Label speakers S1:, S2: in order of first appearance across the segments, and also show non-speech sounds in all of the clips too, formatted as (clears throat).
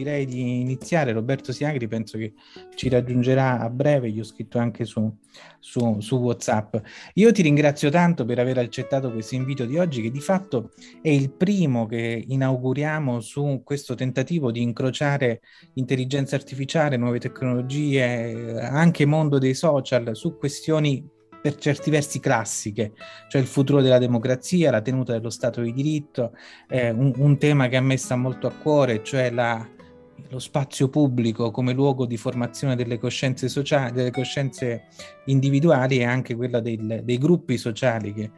S1: direi di iniziare. Roberto Siagri penso che ci raggiungerà a breve, gli ho scritto anche su, su, su, WhatsApp. Io ti ringrazio tanto per aver accettato questo invito di oggi, che di fatto è il primo che inauguriamo su questo tentativo di incrociare intelligenza artificiale, nuove tecnologie, anche mondo dei social su questioni per certi versi classiche, cioè il futuro della democrazia, la tenuta dello Stato di diritto, eh, un, un, tema che a me sta molto a cuore, cioè la, lo spazio pubblico come luogo di formazione delle coscienze sociali, delle coscienze individuali e anche quella del, dei gruppi sociali che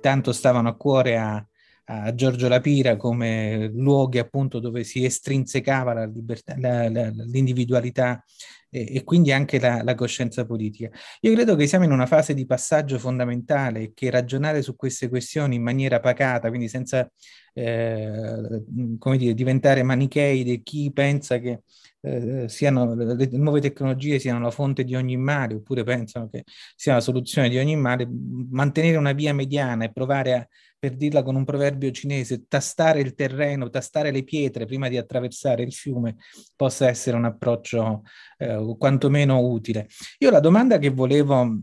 S1: tanto stavano a cuore a, a Giorgio Lapira come luoghi appunto dove si estrinsecava la libertà, la, la, l'individualità e, e quindi anche la, la, coscienza politica. Io credo che siamo in una fase di passaggio fondamentale che ragionare su queste questioni in maniera pacata, quindi senza eh, come dire, diventare manichei di chi pensa che eh, siano, le nuove tecnologie siano la fonte di ogni male oppure pensano che sia la soluzione di ogni male, mantenere una via mediana e provare a per dirla con un proverbio cinese, tastare il terreno, tastare le pietre prima di attraversare il fiume possa essere un approccio eh, quantomeno utile. Io la domanda che volevo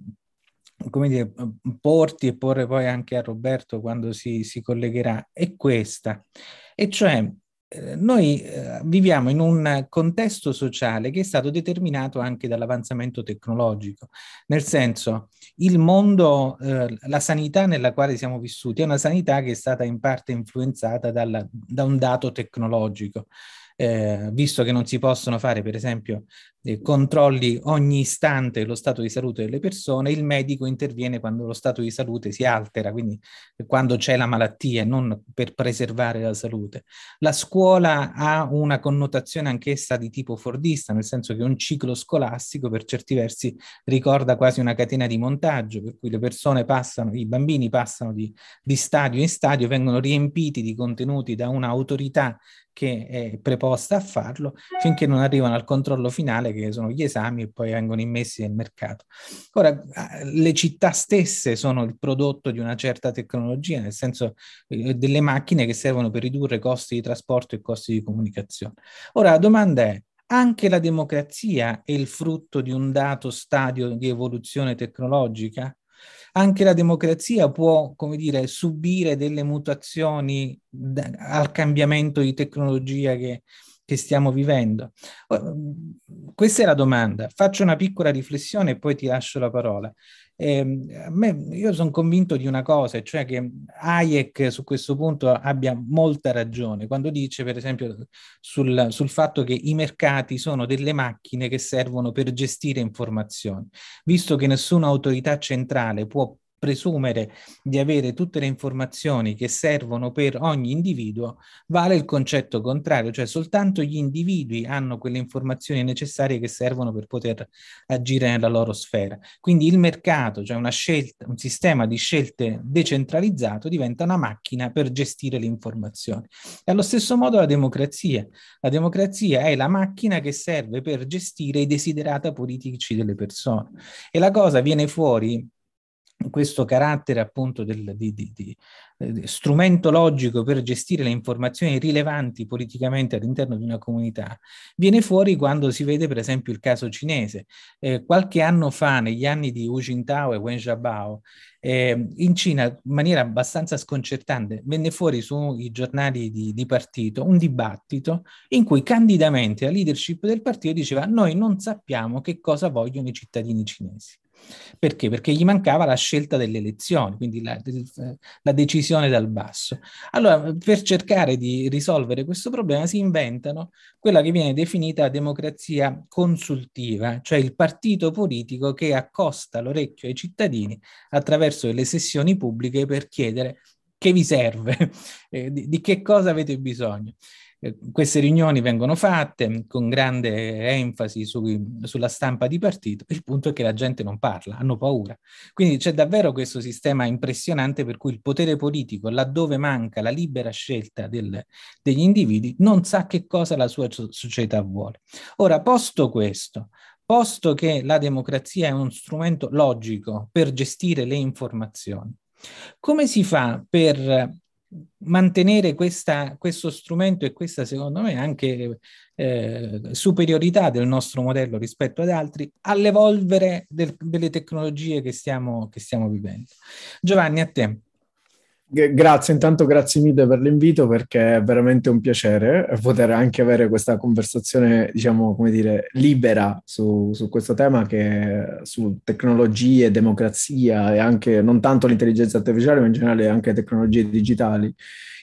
S1: come dire, porti e porre poi anche a Roberto quando si, si collegherà è questa, e cioè eh, noi eh, viviamo in un contesto sociale che è stato determinato anche dall'avanzamento tecnologico, nel senso il mondo, eh, la sanità nella quale siamo vissuti è una sanità che è stata in parte influenzata dalla, da un dato tecnologico eh, visto che non si possono fare, per esempio, eh, controlli ogni istante lo stato di salute delle persone, il medico interviene quando lo stato di salute si altera, quindi quando c'è la malattia, non per preservare la salute. La scuola ha una connotazione anch'essa di tipo fordista, nel senso che un ciclo scolastico per certi versi ricorda quasi una catena di montaggio, per cui le persone passano, i bambini passano di, di stadio in stadio, vengono riempiti di contenuti da un'autorità che è preposta a farlo finché non arrivano al controllo finale che sono gli esami e poi vengono immessi nel mercato. Ora, le città stesse sono il prodotto di una certa tecnologia, nel senso eh, delle macchine che servono per ridurre costi di trasporto e costi di comunicazione. Ora, la domanda è, anche la democrazia è il frutto di un dato stadio di evoluzione tecnologica? Anche la democrazia può, come dire, subire delle mutazioni da, al cambiamento di tecnologia che, che stiamo vivendo? Questa è la domanda. Faccio una piccola riflessione e poi ti lascio la parola. Eh, me, io sono convinto di una cosa, cioè che Hayek su questo punto abbia molta ragione quando dice, per esempio, sul, sul fatto che i mercati sono delle macchine che servono per gestire informazioni, visto che nessuna autorità centrale può presumere di avere tutte le informazioni che servono per ogni individuo, vale il concetto contrario, cioè soltanto gli individui hanno quelle informazioni necessarie che servono per poter agire nella loro sfera. Quindi il mercato, cioè scelta, un sistema di scelte decentralizzato, diventa una macchina per gestire le informazioni. E allo stesso modo la democrazia. La democrazia è la macchina che serve per gestire i desiderata politici delle persone. E la cosa viene fuori questo carattere appunto del, di, di, di, strumento logico per gestire le informazioni rilevanti politicamente all'interno di una comunità viene fuori quando si vede per esempio il caso cinese. Eh, qualche anno fa, negli anni di Hu Jintao e Wen Jiabao, eh, in Cina in maniera abbastanza sconcertante venne fuori sui giornali di, partito un dibattito in cui candidamente la leadership del partito diceva noi non sappiamo che cosa vogliono i cittadini cinesi. Perché? Perché gli mancava la scelta delle elezioni, quindi la, la, decisione dal basso. Allora, per cercare di risolvere questo problema si inventano quella che viene definita democrazia consultiva, cioè il partito politico che accosta l'orecchio ai cittadini attraverso le sessioni pubbliche per chiedere che vi serve, (laughs) eh, di, di che cosa avete bisogno. Eh, queste riunioni vengono fatte con grande enfasi su, sulla stampa di partito, il punto è che la gente non parla, hanno paura. Quindi c'è davvero questo sistema impressionante per cui il potere politico, laddove manca la libera scelta del, degli individui, non sa che cosa la sua società vuole. Ora, posto questo, posto che la democrazia è uno strumento logico per gestire le informazioni, come si fa per mantenere questa, questo strumento e questa, secondo me, anche eh, superiorità del nostro modello rispetto ad altri all'evolvere del, delle tecnologie che stiamo, che stiamo vivendo. Giovanni, a te.
S2: Grazie, intanto grazie mille per l'invito perché è veramente un piacere poter anche avere questa conversazione, diciamo, come dire, libera su, su questo tema che su tecnologie, democrazia e anche non tanto l'intelligenza artificiale, ma in generale anche tecnologie digitali.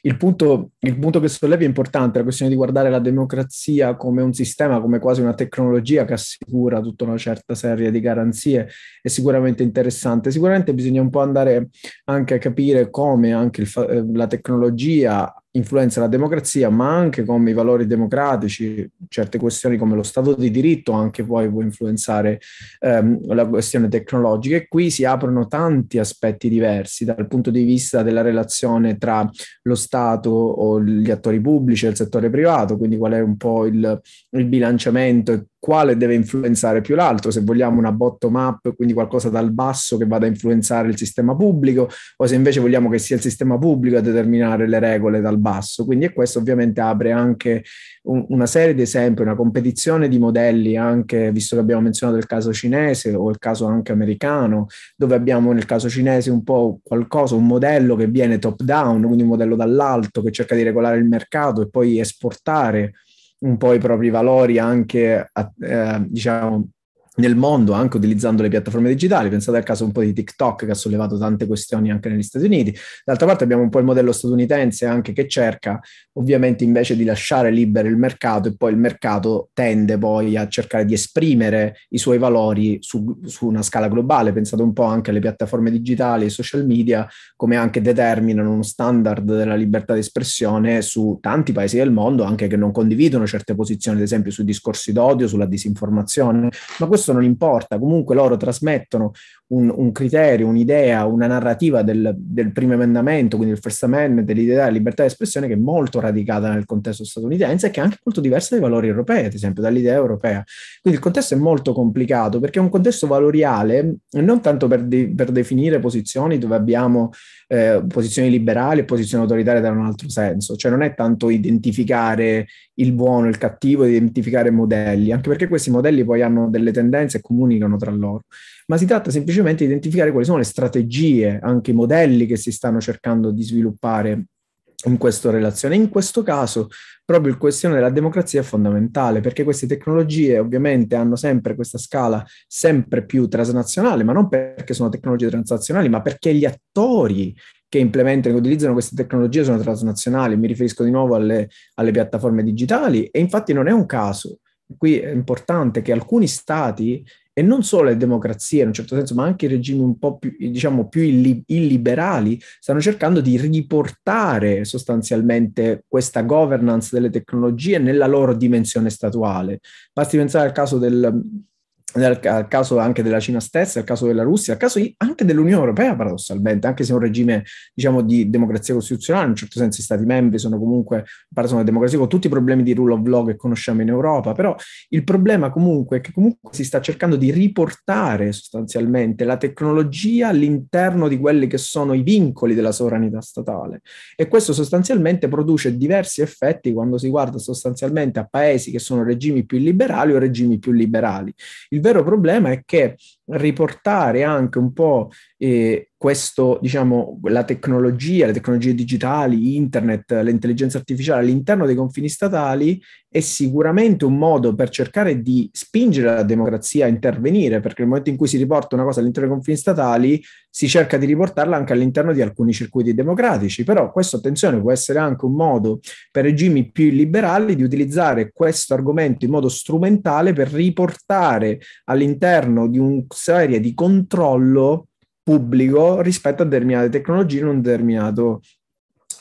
S2: Il punto, il punto, che sollevi è importante, la questione di guardare la democrazia come un sistema, come quasi una tecnologia che assicura tutta una certa serie di garanzie, è sicuramente interessante. Sicuramente bisogna un po' andare anche a capire come anche il, eh, la tecnologia influenza la democrazia, ma anche come i valori democratici, certe questioni come lo Stato di diritto anche poi può influenzare ehm, la questione tecnologica. E qui si aprono tanti aspetti diversi dal punto di vista della relazione tra lo Stato o gli attori pubblici e il settore privato, quindi qual è un po' il, il bilanciamento e quale deve influenzare più l'altro, se vogliamo una bottom up, quindi qualcosa dal basso che vada a influenzare il sistema pubblico, o se invece vogliamo che sia il sistema pubblico a determinare le regole dal basso. Quindi e questo ovviamente apre anche un, una serie di esempi, una competizione di modelli, anche visto che abbiamo menzionato il caso cinese o il caso anche americano, dove abbiamo nel caso cinese un po' qualcosa, un modello che viene top down, quindi un modello dall'alto che cerca di regolare il mercato e poi esportare un po' i propri valori anche, eh, diciamo, nel mondo, anche utilizzando le piattaforme digitali. Pensate al caso un po' di TikTok che ha sollevato tante questioni anche negli Stati Uniti. D'altra parte abbiamo un po' il modello statunitense anche che cerca ovviamente invece di lasciare libero il mercato e poi il mercato tende poi a cercare di esprimere i suoi valori su, su una scala globale. Pensate un po' anche alle piattaforme digitali e social media come anche determinano uno standard della libertà di espressione su tanti paesi del mondo anche che non condividono certe posizioni, ad esempio sui discorsi d'odio, sulla disinformazione, ma questo questo non importa, comunque loro trasmettono un, un criterio, un'idea, una narrativa del, del, primo emendamento, quindi il First Amendment, dell'idea della libertà di espressione che è molto radicata nel contesto statunitense e che è anche molto diversa dai valori europei, ad esempio dall'idea europea. Quindi il contesto è molto complicato perché è un contesto valoriale non tanto per, de- per definire posizioni dove abbiamo eh, posizioni liberali e posizioni autoritarie da un altro senso, cioè non è tanto identificare il buono, il cattivo, identificare modelli, anche perché questi modelli poi hanno delle tendenze e comunicano tra loro, ma si tratta semplicemente di identificare quali sono le strategie, anche i modelli che si stanno cercando di sviluppare in questa relazione. In questo caso, proprio il questione della democrazia è fondamentale perché queste tecnologie ovviamente hanno sempre questa scala sempre più transnazionale, ma non perché sono tecnologie transnazionali, ma perché gli attori che implementano e utilizzano queste tecnologie sono transnazionali. Mi riferisco di nuovo alle, alle piattaforme digitali e infatti non è un caso. Qui è importante che alcuni stati e non solo le democrazie in un certo senso, ma anche i regimi un po' più, diciamo, più illiberali stanno cercando di riportare sostanzialmente questa governance delle tecnologie nella loro dimensione statuale. Basti pensare al caso del, nel caso anche della Cina stessa, nel caso della Russia, nel caso anche dell'Unione Europea, paradossalmente, anche se è un regime, diciamo, di democrazia costituzionale, in un certo senso i Stati membri sono comunque, sono democrazie con tutti i problemi di rule of law che conosciamo in Europa, però il problema comunque è che comunque si sta cercando di riportare sostanzialmente la tecnologia all'interno di quelli che sono i vincoli della sovranità statale e questo sostanzialmente produce diversi effetti quando si guarda sostanzialmente a paesi che sono regimi più liberali o regimi più liberali. Il vero problema è che riportare anche un po' eh, questo, diciamo, la tecnologia, le tecnologie digitali, internet, l'intelligenza artificiale all'interno dei confini statali è sicuramente un modo per cercare di spingere la democrazia a intervenire, perché nel momento in cui si riporta una cosa all'interno dei confini statali, si cerca di riportarla anche all'interno di alcuni circuiti democratici. Però questo, attenzione, può essere anche un modo per regimi più liberali di utilizzare questo argomento in modo strumentale per riportare all'interno di un serie di controllo pubblico rispetto a determinate tecnologie in un determinato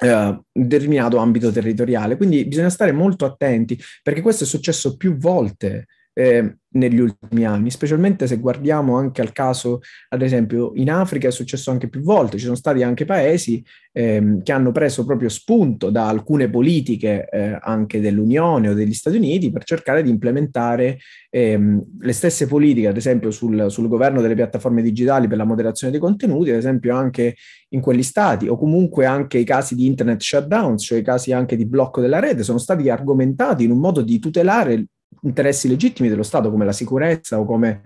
S2: Uh, determinato ambito territoriale. Quindi bisogna stare molto attenti perché questo è successo più volte eh, negli ultimi anni, specialmente se guardiamo anche al caso, ad esempio, in Africa è successo anche più volte, ci sono stati anche paesi ehm, che hanno preso proprio spunto da alcune politiche eh, anche dell'Unione o degli Stati Uniti per cercare di implementare ehm, le stesse politiche, ad esempio sul, sul governo delle piattaforme digitali per la moderazione dei contenuti, ad esempio anche in quegli stati, o comunque anche i casi di internet shutdown, cioè i casi anche di blocco della rete, sono stati argomentati in un modo di tutelare interessi legittimi dello Stato come la sicurezza o come,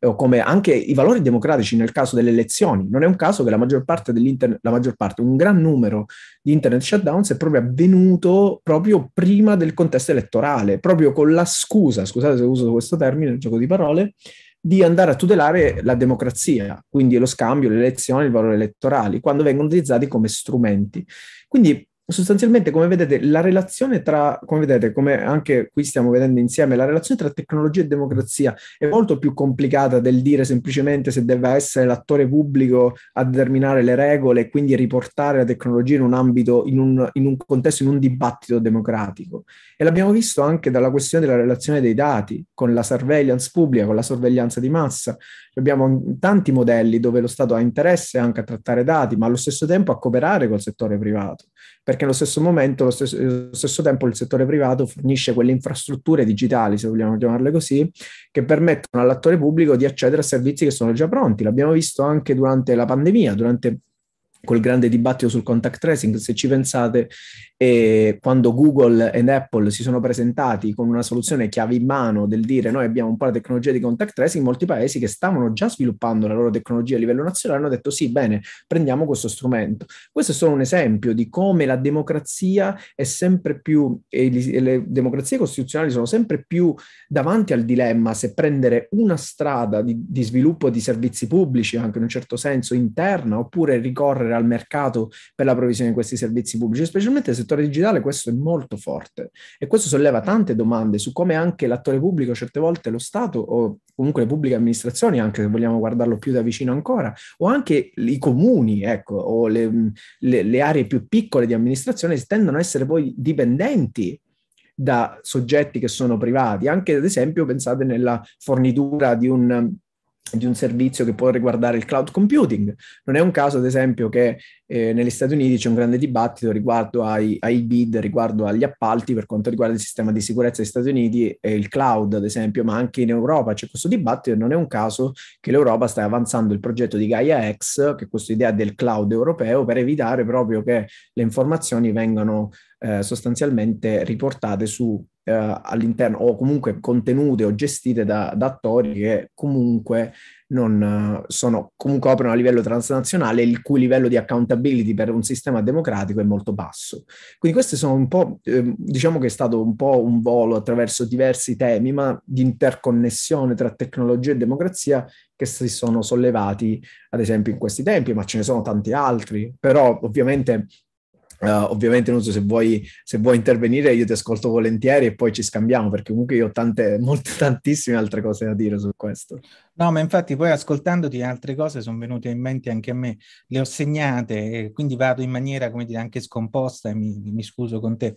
S2: o come, anche i valori democratici nel caso delle elezioni. Non è un caso che la maggior parte dell'internet, la maggior parte, un gran numero di internet shutdowns è proprio avvenuto proprio prima del contesto elettorale, proprio con la scusa, scusate se uso questo termine, il gioco di parole, di andare a tutelare la democrazia, quindi lo scambio, le elezioni, i valori elettorali, quando vengono utilizzati come strumenti. Quindi sostanzialmente, come vedete, la relazione tra, come vedete, come anche qui stiamo vedendo insieme, la relazione tra tecnologia e democrazia è molto più complicata del dire semplicemente se deve essere l'attore pubblico a determinare le regole e quindi riportare la tecnologia in un ambito, in un, in un contesto, in un dibattito democratico. E l'abbiamo visto anche dalla questione della relazione dei dati con la surveillance pubblica, con la sorveglianza di massa. Abbiamo tanti modelli dove lo Stato ha interesse anche a trattare dati, ma allo stesso tempo a cooperare col settore privato perché allo stesso momento, allo stesso, allo stesso, tempo, il settore privato fornisce quelle infrastrutture digitali, se vogliamo chiamarle così, che permettono all'attore pubblico di accedere a servizi che sono già pronti. L'abbiamo visto anche durante la pandemia, durante quel grande dibattito sul contact tracing, se ci pensate, eh, quando Google e Apple si sono presentati con una soluzione chiave in mano del dire noi abbiamo un po' la tecnologia di contact tracing, molti paesi che stavano già sviluppando la loro tecnologia a livello nazionale hanno detto sì, bene, prendiamo questo strumento. Questo è solo un esempio di come la democrazia è sempre più, e le democrazie costituzionali sono sempre più davanti al dilemma se prendere una strada di, di sviluppo di servizi pubblici, anche in un certo senso interna, oppure ricorrere al mercato per la provvisione di questi servizi pubblici, specialmente nel settore digitale questo è molto forte. E questo solleva tante domande su come anche l'attore pubblico, certe volte lo Stato o comunque le pubbliche amministrazioni, anche se vogliamo guardarlo più da vicino ancora, o anche i comuni, ecco, o le, le, le aree più piccole di amministrazione tendono a essere poi dipendenti da soggetti che sono privati, anche ad esempio pensate nella fornitura di un di un servizio che può riguardare il cloud computing. Non è un caso, ad esempio, che eh, negli Stati Uniti c'è un grande dibattito riguardo ai, ai, bid, riguardo agli appalti per quanto riguarda il sistema di sicurezza degli Stati Uniti e il cloud, ad esempio, ma anche in Europa c'è questo dibattito e non è un caso che l'Europa stia avanzando il progetto di Gaia X, che è questa idea del cloud europeo, per evitare proprio che le informazioni vengano eh, sostanzialmente riportate su eh, all'interno o comunque contenute o gestite da, da attori che comunque non sono comunque operano a livello transnazionale il cui livello di accountability per un sistema democratico è molto basso. Quindi questi sono un po', eh, diciamo che è stato un po' un volo attraverso diversi temi, ma di interconnessione tra tecnologia e democrazia che si sono sollevati, ad esempio, in questi tempi, ma ce ne sono tanti altri. Però ovviamente Uh, ovviamente non so se vuoi, se vuoi intervenire, io ti ascolto volentieri e poi ci scambiamo perché comunque io ho tante, (laughs) molte, tantissime altre cose da dire su questo.
S1: No, ma infatti poi ascoltandoti altre cose sono venute in mente anche a me, le ho segnate e quindi vado in maniera, come dire, anche scomposta e mi, mi scuso con te.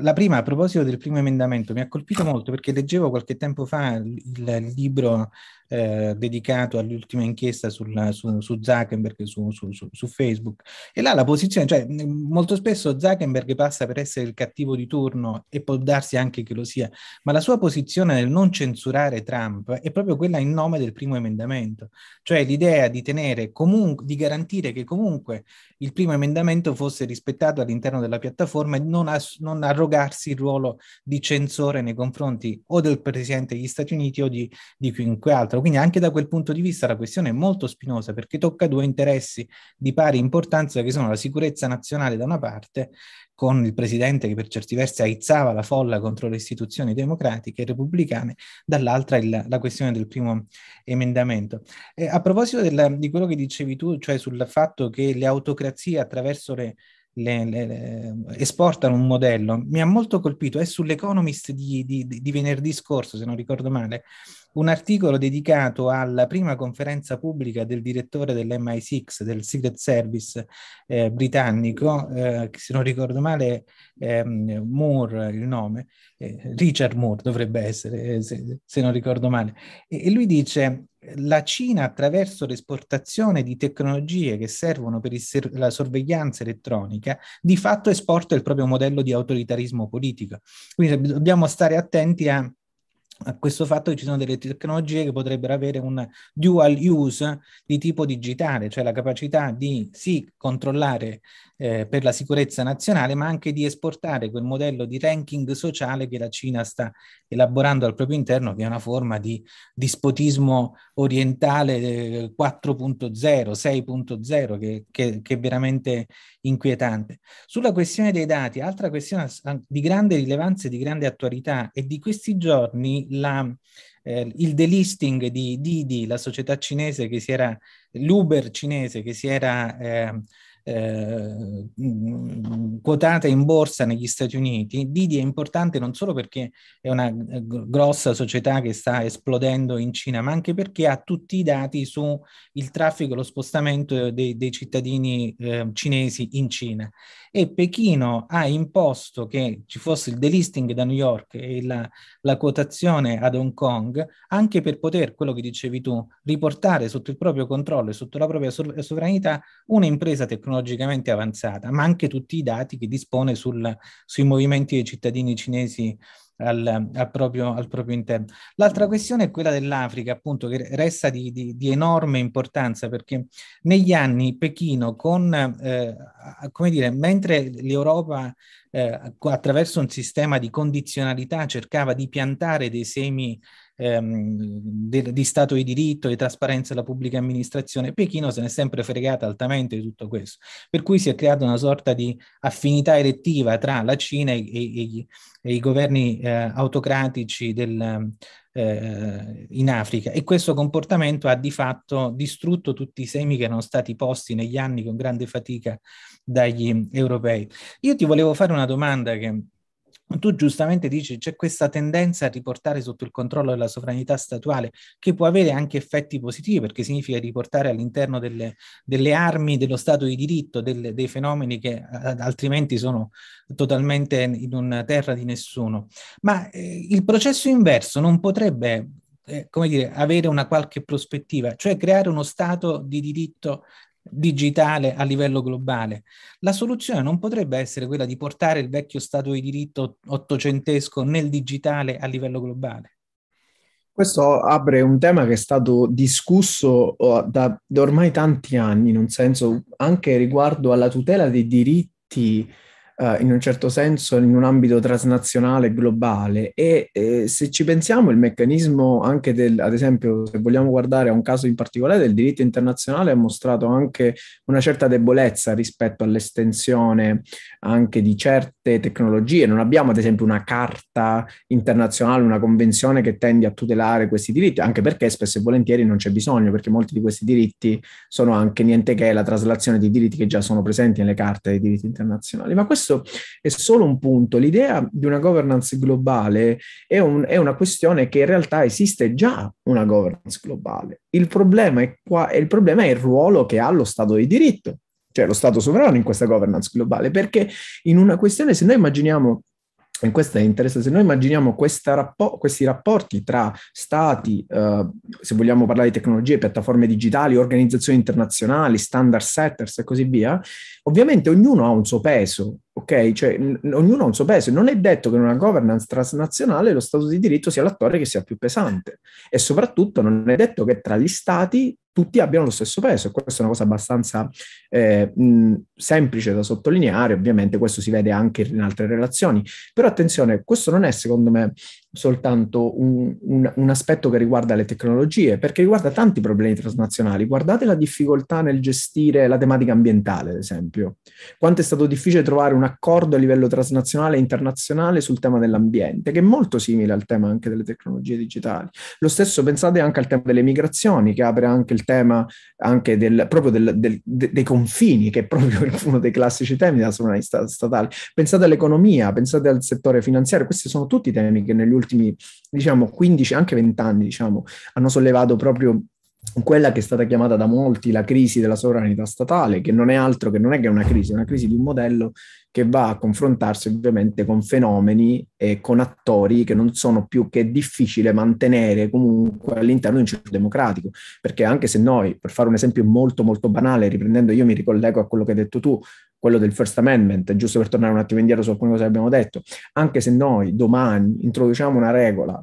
S1: La prima, a proposito del primo emendamento, mi ha colpito molto perché leggevo qualche tempo fa il, libro eh, dedicato all'ultima inchiesta sulla, su, su, Zuckerberg su, su, su, Facebook. E là la posizione, cioè molto spesso Zuckerberg passa per essere il cattivo di turno e può darsi anche che lo sia, ma la sua posizione nel non censurare Trump è proprio quella in nome del primo emendamento, cioè l'idea di tenere comunque, di garantire che comunque il primo emendamento fosse rispettato all'interno della piattaforma e non, ass- non arrogarsi il ruolo di censore nei confronti o del Presidente degli Stati Uniti o di, di chiunque altro. Quindi anche da quel punto di vista la questione è molto spinosa perché tocca due interessi di pari importanza che sono la sicurezza nazionale da una parte con il presidente che per certi versi aizzava la folla contro le istituzioni democratiche e repubblicane, dall'altra il, la questione del primo emendamento. Eh, a proposito del, di quello che dicevi tu, cioè sul fatto che le autocrazie attraverso le, le, le, le, esportano un modello, mi ha molto colpito, è sull'Economist di, di, di venerdì scorso, se non ricordo male, un articolo dedicato alla prima conferenza pubblica del direttore dell'MI6, del Secret Service eh, britannico, eh, se non ricordo male eh, Moore il nome, eh, Richard Moore dovrebbe essere, eh, se, se non ricordo male, e, e lui dice la Cina attraverso l'esportazione di tecnologie che servono per ser- la sorveglianza elettronica di fatto esporta il proprio modello di autoritarismo politico. Quindi dobbiamo stare attenti a a questo fatto che ci sono delle tecnologie che potrebbero avere un dual use di tipo digitale, cioè la capacità di sì controllare eh, per la sicurezza nazionale, ma anche di esportare quel modello di ranking sociale che la Cina sta elaborando al proprio interno, che è una forma di dispotismo orientale eh, 4.0, 6.0, che, che, che è veramente inquietante. Sulla questione dei dati, altra questione di grande rilevanza e di grande attualità, è di questi giorni la, eh, il delisting di Didi, la società cinese che si era, l'Uber cinese che si era eh, eh, quotata in borsa negli Stati Uniti, Didi è importante non solo perché è una grossa società che sta esplodendo in Cina, ma anche perché ha tutti i dati sul traffico e lo spostamento dei, dei cittadini eh, cinesi in Cina. E Pechino ha imposto che ci fosse il delisting da New York e la, la quotazione ad Hong Kong, anche per poter, quello che dicevi tu, riportare sotto il proprio controllo e sotto la propria sovranità un'impresa tecnologica tecnologicamente avanzata, ma anche tutti i dati che dispone sul, sui movimenti dei cittadini cinesi al, al, proprio, al, proprio, interno. L'altra questione è quella dell'Africa, appunto, che resta di, di, di enorme importanza perché negli anni Pechino, con, eh, come dire, mentre l'Europa eh, attraverso un sistema di condizionalità cercava di piantare dei semi ehm, de, di Stato di diritto, di trasparenza della pubblica amministrazione. Pechino se ne è sempre fregata altamente di tutto questo, per cui si è creata una sorta di affinità elettiva tra la Cina e, e, e i governi eh, autocratici del, eh, in Africa e questo comportamento ha di fatto distrutto tutti i semi che erano stati posti negli anni con grande fatica dagli europei. Io ti volevo fare una domanda che tu giustamente dici c'è questa tendenza a riportare sotto il controllo della sovranità statuale che può avere anche effetti positivi perché significa riportare all'interno delle, delle armi dello Stato di diritto delle, dei fenomeni che altrimenti sono totalmente in una terra di nessuno. Ma eh, il processo inverso non potrebbe eh, come dire, avere una qualche prospettiva, cioè creare uno Stato di diritto digitale a livello globale. La soluzione non potrebbe essere quella di portare il vecchio Stato di diritto ottocentesco nel digitale a livello globale.
S2: Questo apre un tema che è stato discusso oh, da, da ormai tanti anni, in un senso anche riguardo alla tutela dei diritti uh, in un certo senso in un ambito transnazionale globale e eh, se ci pensiamo il meccanismo anche del, ad esempio se vogliamo guardare a un caso in particolare del diritto internazionale ha mostrato anche una certa debolezza rispetto all'estensione anche di certe tecnologie. Non abbiamo ad esempio una carta internazionale, una convenzione che tende a tutelare questi diritti, anche perché spesso e volentieri non c'è bisogno, perché molti di questi diritti sono anche niente che la traslazione di diritti che già sono presenti nelle carte dei diritti internazionali. Ma questo questo è solo un punto. L'idea di una governance globale è, un, è una questione che in realtà esiste già una governance globale. Il problema è, qua, il problema è il ruolo che ha lo Stato di diritto, cioè lo Stato sovrano in questa governance globale, perché in una questione, se noi immaginiamo e questo è interessante. Se noi immaginiamo rappo- questi rapporti tra stati, eh, se vogliamo parlare di tecnologie, piattaforme digitali, organizzazioni internazionali, standard setters e così via, ovviamente ognuno ha un suo peso, ok? Cioè, n- ognuno ha un suo peso. Non è detto che in una governance transnazionale lo Stato di diritto sia l'attore che sia più pesante e soprattutto non è detto che tra gli stati tutti abbiano lo stesso peso. E questa è una cosa abbastanza eh, mh, semplice da sottolineare, ovviamente questo si vede anche in altre relazioni. Però attenzione, questo non è secondo me soltanto un, un, un, aspetto che riguarda le tecnologie, perché riguarda tanti problemi transnazionali. Guardate la difficoltà nel gestire la tematica ambientale, ad esempio. Quanto è stato difficile trovare un accordo a livello transnazionale e internazionale sul tema dell'ambiente, che è molto simile al tema anche delle tecnologie digitali. Lo stesso pensate anche al tema delle migrazioni, che apre anche il tema anche del, proprio del, del, de, dei confini, che è proprio (laughs) uno dei classici temi della sovranità statale. Pensate all'economia, pensate al settore finanziario, questi sono tutti temi che negli ultimi ultimi, diciamo, 15, anche 20 anni, diciamo, hanno sollevato proprio quella che è stata chiamata da molti la crisi della sovranità statale, che non è altro che non è che una crisi, è una crisi di un modello che va a confrontarsi ovviamente con fenomeni e con attori che non sono più che difficile mantenere comunque all'interno di un circuito democratico, perché anche se noi, per fare un esempio molto molto banale, riprendendo io mi ricollego a quello che hai detto tu, quello del First Amendment, giusto per tornare un attimo indietro su alcune cose che abbiamo detto, anche se noi domani introduciamo una regola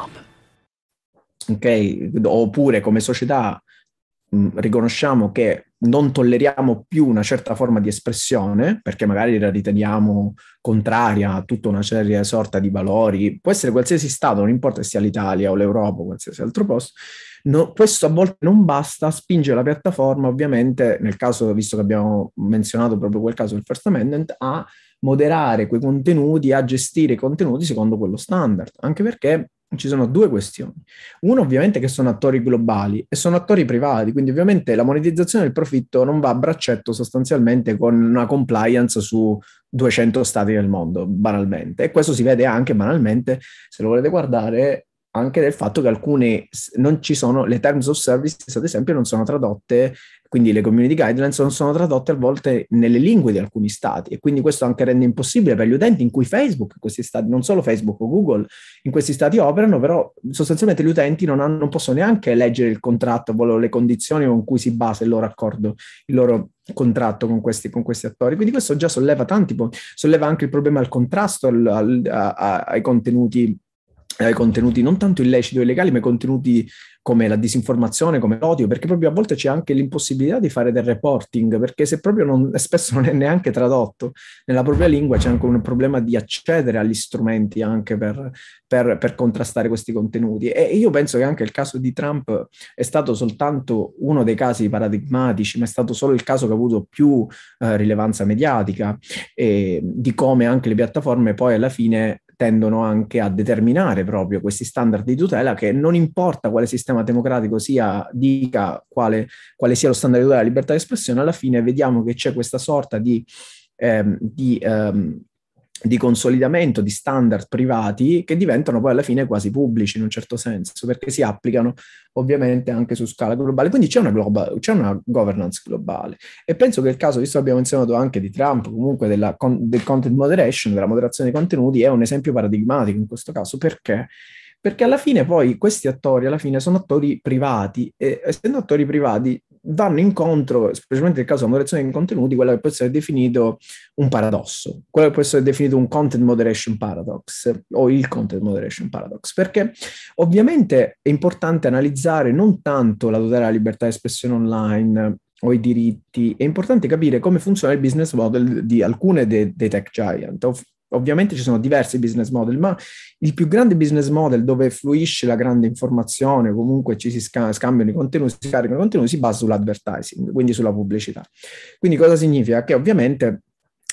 S2: ok? Oppure come società mh, riconosciamo che non tolleriamo più una certa forma di espressione, perché magari la riteniamo contraria a tutta una serie sorta di valori, può essere qualsiasi Stato, non importa se sia l'Italia o l'Europa o qualsiasi altro posto, no, questo a volte non basta, spinge la piattaforma, ovviamente, nel caso, visto che abbiamo menzionato proprio quel caso del First Amendment, a moderare quei contenuti, a gestire i contenuti secondo quello standard, anche perché ci sono due questioni. Uno ovviamente che sono attori globali e sono attori privati, quindi ovviamente la monetizzazione del profitto non va a braccetto sostanzialmente con una compliance su 200 stati del mondo, banalmente. E questo si vede anche banalmente, se lo volete guardare, anche del fatto che alcune non ci sono, le terms of service ad esempio non sono tradotte quindi le community guidelines non sono tradotte a volte nelle lingue di alcuni stati e quindi questo anche rende impossibile per gli utenti in cui Facebook, questi stati, non solo Facebook o Google, in questi stati operano, però sostanzialmente gli utenti non, hanno, non possono neanche leggere il contratto, le condizioni con cui si basa il loro accordo, il loro contratto con questi, con questi attori. Quindi questo già solleva tanti, solleva anche il problema del contrasto al, al, a, ai contenuti ai contenuti non tanto illeciti o illegali, ma contenuti come la disinformazione, come l'odio, perché proprio a volte c'è anche l'impossibilità di fare del reporting, perché se proprio non, (laughs) spesso non è neanche tradotto nella propria lingua, c'è anche un problema di accedere agli strumenti anche per, per, per contrastare questi contenuti. E io penso che anche il caso di Trump è stato soltanto uno dei casi paradigmatici, ma è stato solo il caso che ha avuto più eh, rilevanza mediatica e di come anche le piattaforme poi alla fine tendono anche a determinare proprio questi standard di tutela che non importa quale sistema democratico sia, dica quale, quale sia lo standard della libertà di espressione, alla fine vediamo che c'è questa sorta di, ehm, di ehm, di consolidamento di standard privati che diventano poi alla fine quasi pubblici in un certo senso, perché si applicano ovviamente anche su scala globale. Quindi c'è una, global, c'è una governance globale. E penso che il caso, visto che abbiamo menzionato anche di Trump, comunque della, del content moderation, della moderazione dei contenuti, è un esempio paradigmatico in questo caso. Perché? Perché alla fine poi questi attori alla fine sono attori privati e essendo attori privati vanno incontro, specialmente nel caso della moderazione dei contenuti, quello che può essere definito un paradosso, quello che può essere definito un content moderation paradox o il content moderation paradox, perché ovviamente è importante analizzare non tanto la tutela della libertà di espressione online o i diritti, è importante capire come funziona il business model di alcune dei, dei tech giant, Ovviamente ci sono diversi business model, ma il più grande business model dove fluisce la grande informazione, comunque ci si sca- scambiano i contenuti, si caricano i contenuti, si basa sull'advertising, quindi sulla pubblicità. Quindi cosa significa? Che ovviamente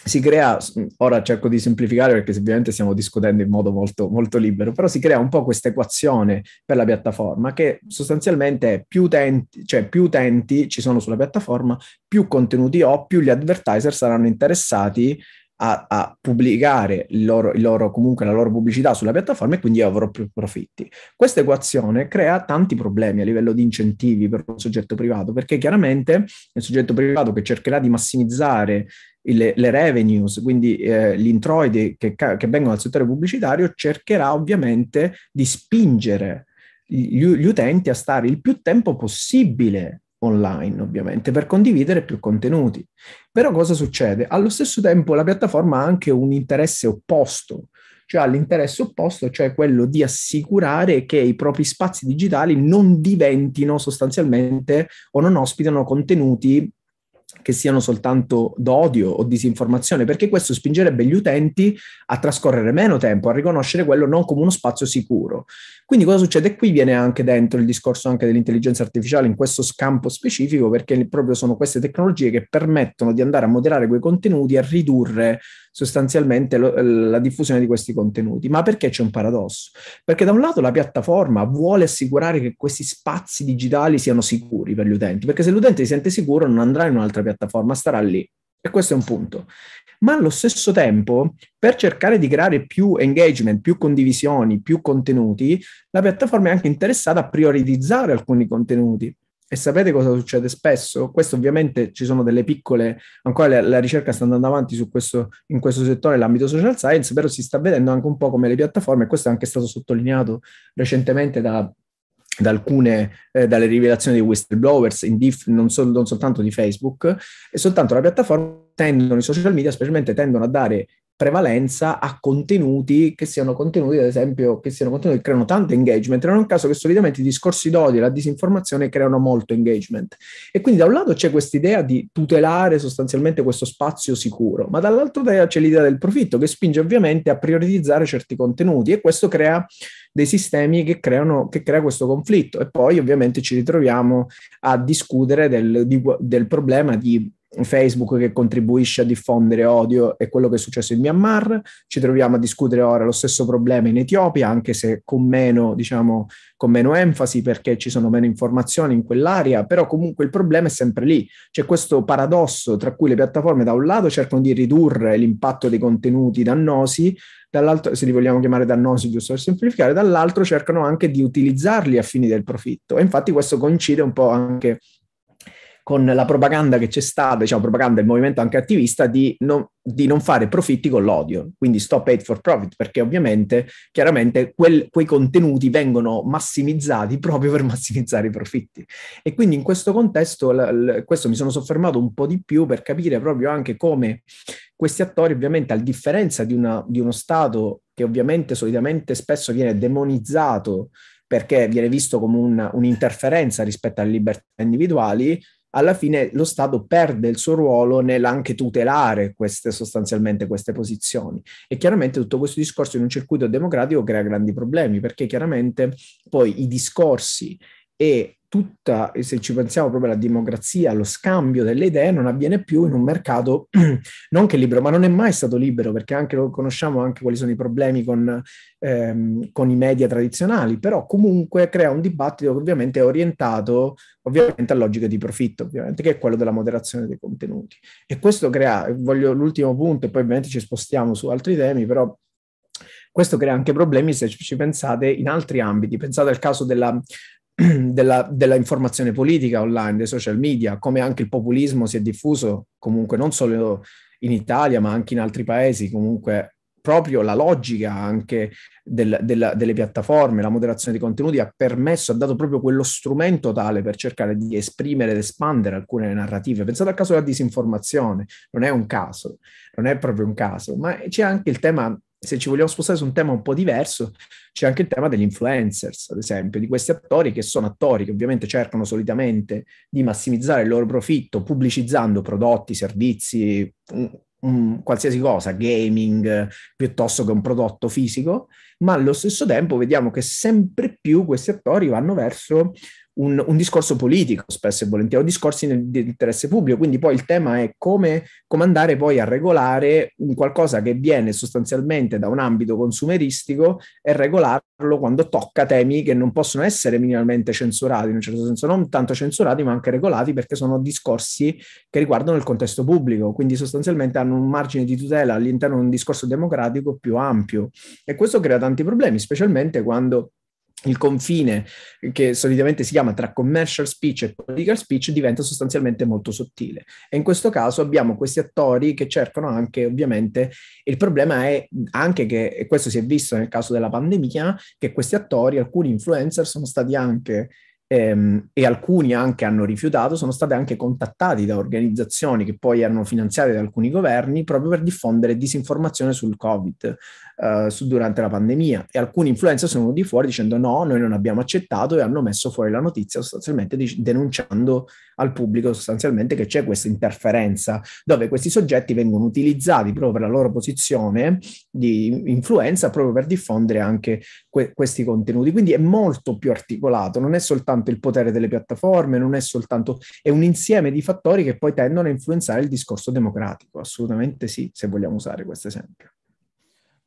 S2: si crea, ora cerco di semplificare perché ovviamente stiamo discutendo in modo molto, molto libero, però si crea un po' questa equazione per la piattaforma che sostanzialmente è più utenti, cioè più utenti ci sono sulla piattaforma, più contenuti ho, più gli advertiser saranno interessati a, a pubblicare il loro, il loro, comunque la loro pubblicità sulla piattaforma e quindi io avrò più profitti. Questa equazione crea tanti problemi a livello di incentivi per un soggetto privato, perché chiaramente il soggetto privato che cercherà di massimizzare le, le revenues, quindi eh, gli introiti che, che vengono dal settore pubblicitario, cercherà ovviamente di spingere gli, gli utenti a stare il più tempo possibile online, ovviamente, per condividere più contenuti. Però cosa succede? Allo stesso tempo la piattaforma ha anche un interesse opposto, cioè ha l'interesse opposto, cioè quello di assicurare che i propri spazi digitali non diventino sostanzialmente o non ospitano contenuti che siano soltanto d'odio o disinformazione, perché questo spingerebbe gli utenti a trascorrere meno tempo, a riconoscere quello non come uno spazio sicuro. Quindi cosa succede? Qui viene anche dentro il discorso anche dell'intelligenza artificiale in questo scampo specifico, perché proprio sono queste tecnologie che permettono di andare a moderare quei contenuti e a ridurre sostanzialmente lo, la diffusione di questi contenuti. Ma perché c'è un paradosso? Perché da un lato la piattaforma vuole assicurare che questi spazi digitali siano sicuri per gli utenti, perché se l'utente si sente sicuro non andrà in un'altra piattaforma, starà lì. E questo è un punto. Ma allo stesso tempo, per cercare di creare più engagement, più condivisioni, più contenuti, la piattaforma è anche interessata a prioritizzare alcuni contenuti. E sapete cosa succede spesso? Questo ovviamente ci sono delle piccole, ancora la, la ricerca sta andando avanti questo, in questo settore, l'ambito social science, però si sta vedendo anche un po' come le piattaforme, e questo è anche stato sottolineato recentemente da, da alcune eh, dalle rivelazioni di whistleblowers diff, non, so, non soltanto di Facebook, e soltanto la piattaforma tendono, i social media specialmente tendono a dare prevalenza a contenuti che siano contenuti, ad esempio, che siano contenuti che creano tanto engagement. Non è un caso che solitamente i discorsi d'odio e la disinformazione creano molto engagement. E quindi da un lato c'è questa idea di tutelare sostanzialmente questo spazio sicuro, ma dall'altro c'è l'idea del profitto che spinge ovviamente a prioritizzare certi contenuti e questo crea dei sistemi che creano che crea questo conflitto. E poi ovviamente ci ritroviamo a discutere del, di, del problema di Facebook che contribuisce a diffondere odio è quello che è successo in Myanmar, ci troviamo a discutere ora lo stesso problema in Etiopia, anche se con meno, diciamo, con meno enfasi perché ci sono meno informazioni in quell'area, però comunque il problema è sempre lì. C'è questo paradosso tra cui le piattaforme da un lato cercano di ridurre l'impatto dei contenuti dannosi, dall'altro, se li vogliamo chiamare dannosi giusto per semplificare, dall'altro cercano anche di utilizzarli a fini del profitto. E infatti questo coincide un po' anche con la propaganda che c'è stata, diciamo propaganda del movimento anche attivista, di non, di non fare profitti con l'odio, quindi stop hate for profit, perché ovviamente, chiaramente, quel, quei contenuti vengono massimizzati (laughs) proprio per massimizzare i profitti. E quindi in questo contesto, l, l, questo mi sono soffermato un po' di più per capire proprio anche come questi attori, ovviamente, a differenza di, una, di uno Stato che ovviamente solitamente spesso viene demonizzato perché viene visto come un, un'interferenza rispetto alle libertà individuali, alla fine lo Stato perde il suo ruolo nell'anche tutelare queste, sostanzialmente queste posizioni. E chiaramente tutto questo discorso in un circuito democratico crea grandi problemi, perché chiaramente poi i discorsi e tutta, se ci pensiamo proprio alla democrazia, allo scambio delle idee, non avviene più in un mercato (clears throat) non che libero, ma non è mai stato libero, perché anche lo conosciamo anche quali sono i problemi con, ehm, con i media tradizionali, però comunque crea un dibattito che ovviamente è orientato ovviamente a logiche di profitto, ovviamente, che è quello della moderazione dei contenuti. E questo crea, voglio l'ultimo punto, e poi ovviamente ci spostiamo su altri temi, però questo crea anche problemi se ci pensate in altri ambiti. Pensate al caso della (clears throat) della, della, informazione politica online, dei social media, come anche il populismo si è diffuso comunque non solo in Italia, ma anche in altri paesi, comunque proprio la logica anche del, della, delle piattaforme, la moderazione dei contenuti ha permesso, ha dato proprio quello strumento tale per cercare di esprimere ed espandere alcune narrative. Pensate al caso della disinformazione, non è un caso, non è proprio un caso, ma c'è anche il tema se ci vogliamo spostare su un tema un po' diverso, c'è anche il tema degli influencers, ad esempio, di questi attori che sono attori che ovviamente cercano solitamente di massimizzare il loro profitto pubblicizzando prodotti, servizi, un, un, qualsiasi cosa, gaming, piuttosto che un prodotto fisico, ma allo stesso tempo vediamo che sempre più questi attori vanno verso un, un, discorso politico spesso e volentieri, o discorsi di interesse pubblico. Quindi poi il tema è come, come andare poi a regolare un qualcosa che viene sostanzialmente da un ambito consumeristico e regolarlo quando tocca temi che non possono essere minimamente censurati, in un certo senso. Non tanto censurati ma anche regolati perché sono discorsi che riguardano il contesto pubblico, quindi sostanzialmente hanno un margine di tutela all'interno di un discorso democratico più ampio. E questo crea tanti problemi, specialmente quando il confine che solitamente si chiama tra commercial speech e political speech diventa sostanzialmente molto sottile. E in questo caso abbiamo questi attori che cercano anche ovviamente il problema è anche che e questo si è visto nel caso della pandemia che questi attori alcuni influencer sono stati anche ehm, e alcuni anche hanno rifiutato, sono stati anche contattati da organizzazioni che poi erano finanziate da alcuni governi proprio per diffondere disinformazione sul Covid eh, su, durante la pandemia e alcuni influencer sono venuti fuori dicendo no, noi non abbiamo accettato e hanno messo fuori la notizia sostanzialmente denunciando al pubblico sostanzialmente che c'è questa interferenza dove questi soggetti vengono utilizzati proprio per la loro posizione di influenza proprio per diffondere anche que- questi contenuti. Quindi è molto più articolato, non è soltanto il potere delle piattaforme, non è soltanto, è un insieme di fattori che poi tendono a influenzare il discorso democratico, assolutamente sì, se vogliamo usare questo esempio.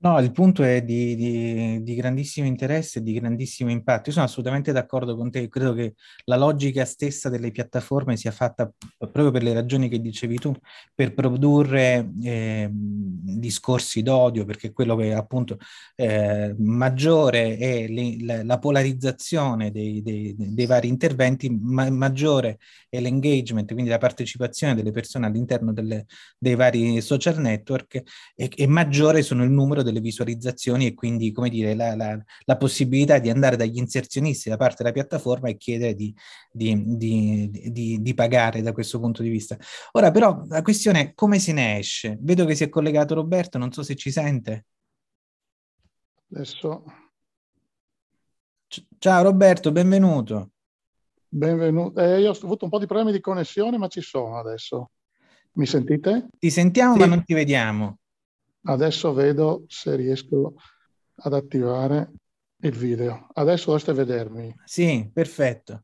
S1: No, il punto è di, di, di, grandissimo interesse e di grandissimo impatto. Io sono assolutamente d'accordo con te. Credo che la logica stessa delle piattaforme sia fatta proprio per le ragioni che dicevi tu, per produrre eh, discorsi d'odio, perché quello che appunto eh, maggiore è le, la, polarizzazione dei, dei, dei vari interventi, ma, maggiore è l'engagement, quindi la partecipazione delle persone all'interno delle, dei vari social network e, e maggiore sono il numero delle visualizzazioni e quindi, come dire, la, la, la, possibilità di andare dagli inserzionisti da parte della piattaforma e chiedere di, di, di, di, pagare da questo punto di vista. Ora, però, la questione è come se ne esce. Vedo che si è collegato Roberto, non so se ci sente.
S3: Adesso.
S1: Ciao Roberto, benvenuto.
S3: Benvenuto. Eh, io ho avuto un po' di problemi di connessione, ma ci sono adesso. Mi sentite?
S1: Ti sentiamo, sì. ma non ti vediamo.
S3: Adesso vedo se riesco ad attivare il video. Adesso dovreste vedermi.
S1: Sì, perfetto.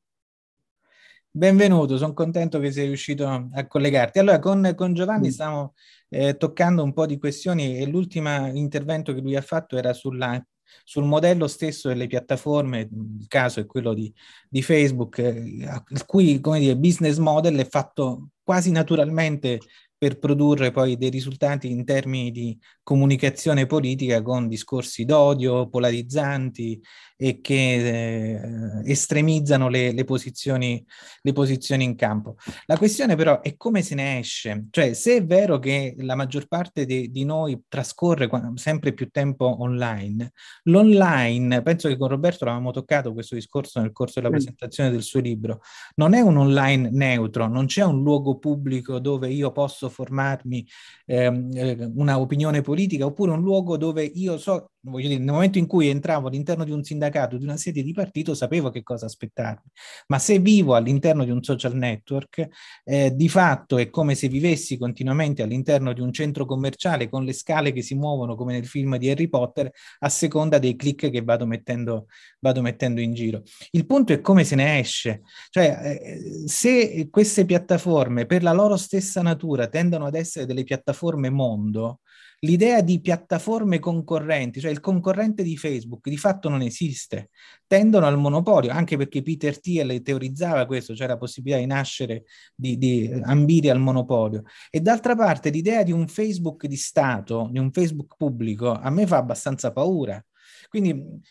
S1: Benvenuto, sono contento che sei riuscito a collegarti. Allora, con, con Giovanni mm. stiamo eh, toccando un po' di questioni e l'ultimo intervento che lui ha fatto era sulla, sul modello stesso delle piattaforme, il caso è quello di, di Facebook, eh, il cui come dire, business model è fatto quasi naturalmente per produrre poi dei risultati in termini di comunicazione politica con discorsi d'odio, polarizzanti e che eh, estremizzano le, le, posizioni, le posizioni in campo. La questione però è come se ne esce, cioè se è vero che la maggior parte de, di noi trascorre sempre più tempo online, l'online, penso che con Roberto l'avevamo toccato questo discorso nel corso della presentazione del suo libro, non è un online neutro, non c'è un luogo pubblico dove io posso formarmi ehm, eh, una opinione politica oppure un luogo dove io so voglio dire, nel momento in cui entravo all'interno di un sindacato, di una sede di partito, sapevo che cosa aspettarmi. Ma se vivo all'interno di un social network, eh, di fatto è come se vivessi continuamente all'interno di un centro commerciale con le scale che si muovono come nel film di Harry Potter a seconda dei click che vado mettendo, vado mettendo in giro. Il punto è come se ne esce. Cioè, eh, se queste piattaforme per la loro stessa natura tendono ad essere delle piattaforme mondo, l'idea di piattaforme concorrenti, cioè il concorrente di Facebook, di fatto non esiste. Tendono al monopolio, anche perché Peter Thiel teorizzava questo, cioè la possibilità di nascere, di, di ambire al monopolio. E d'altra parte l'idea di un Facebook di Stato, di un Facebook pubblico, a me fa abbastanza paura. Quindi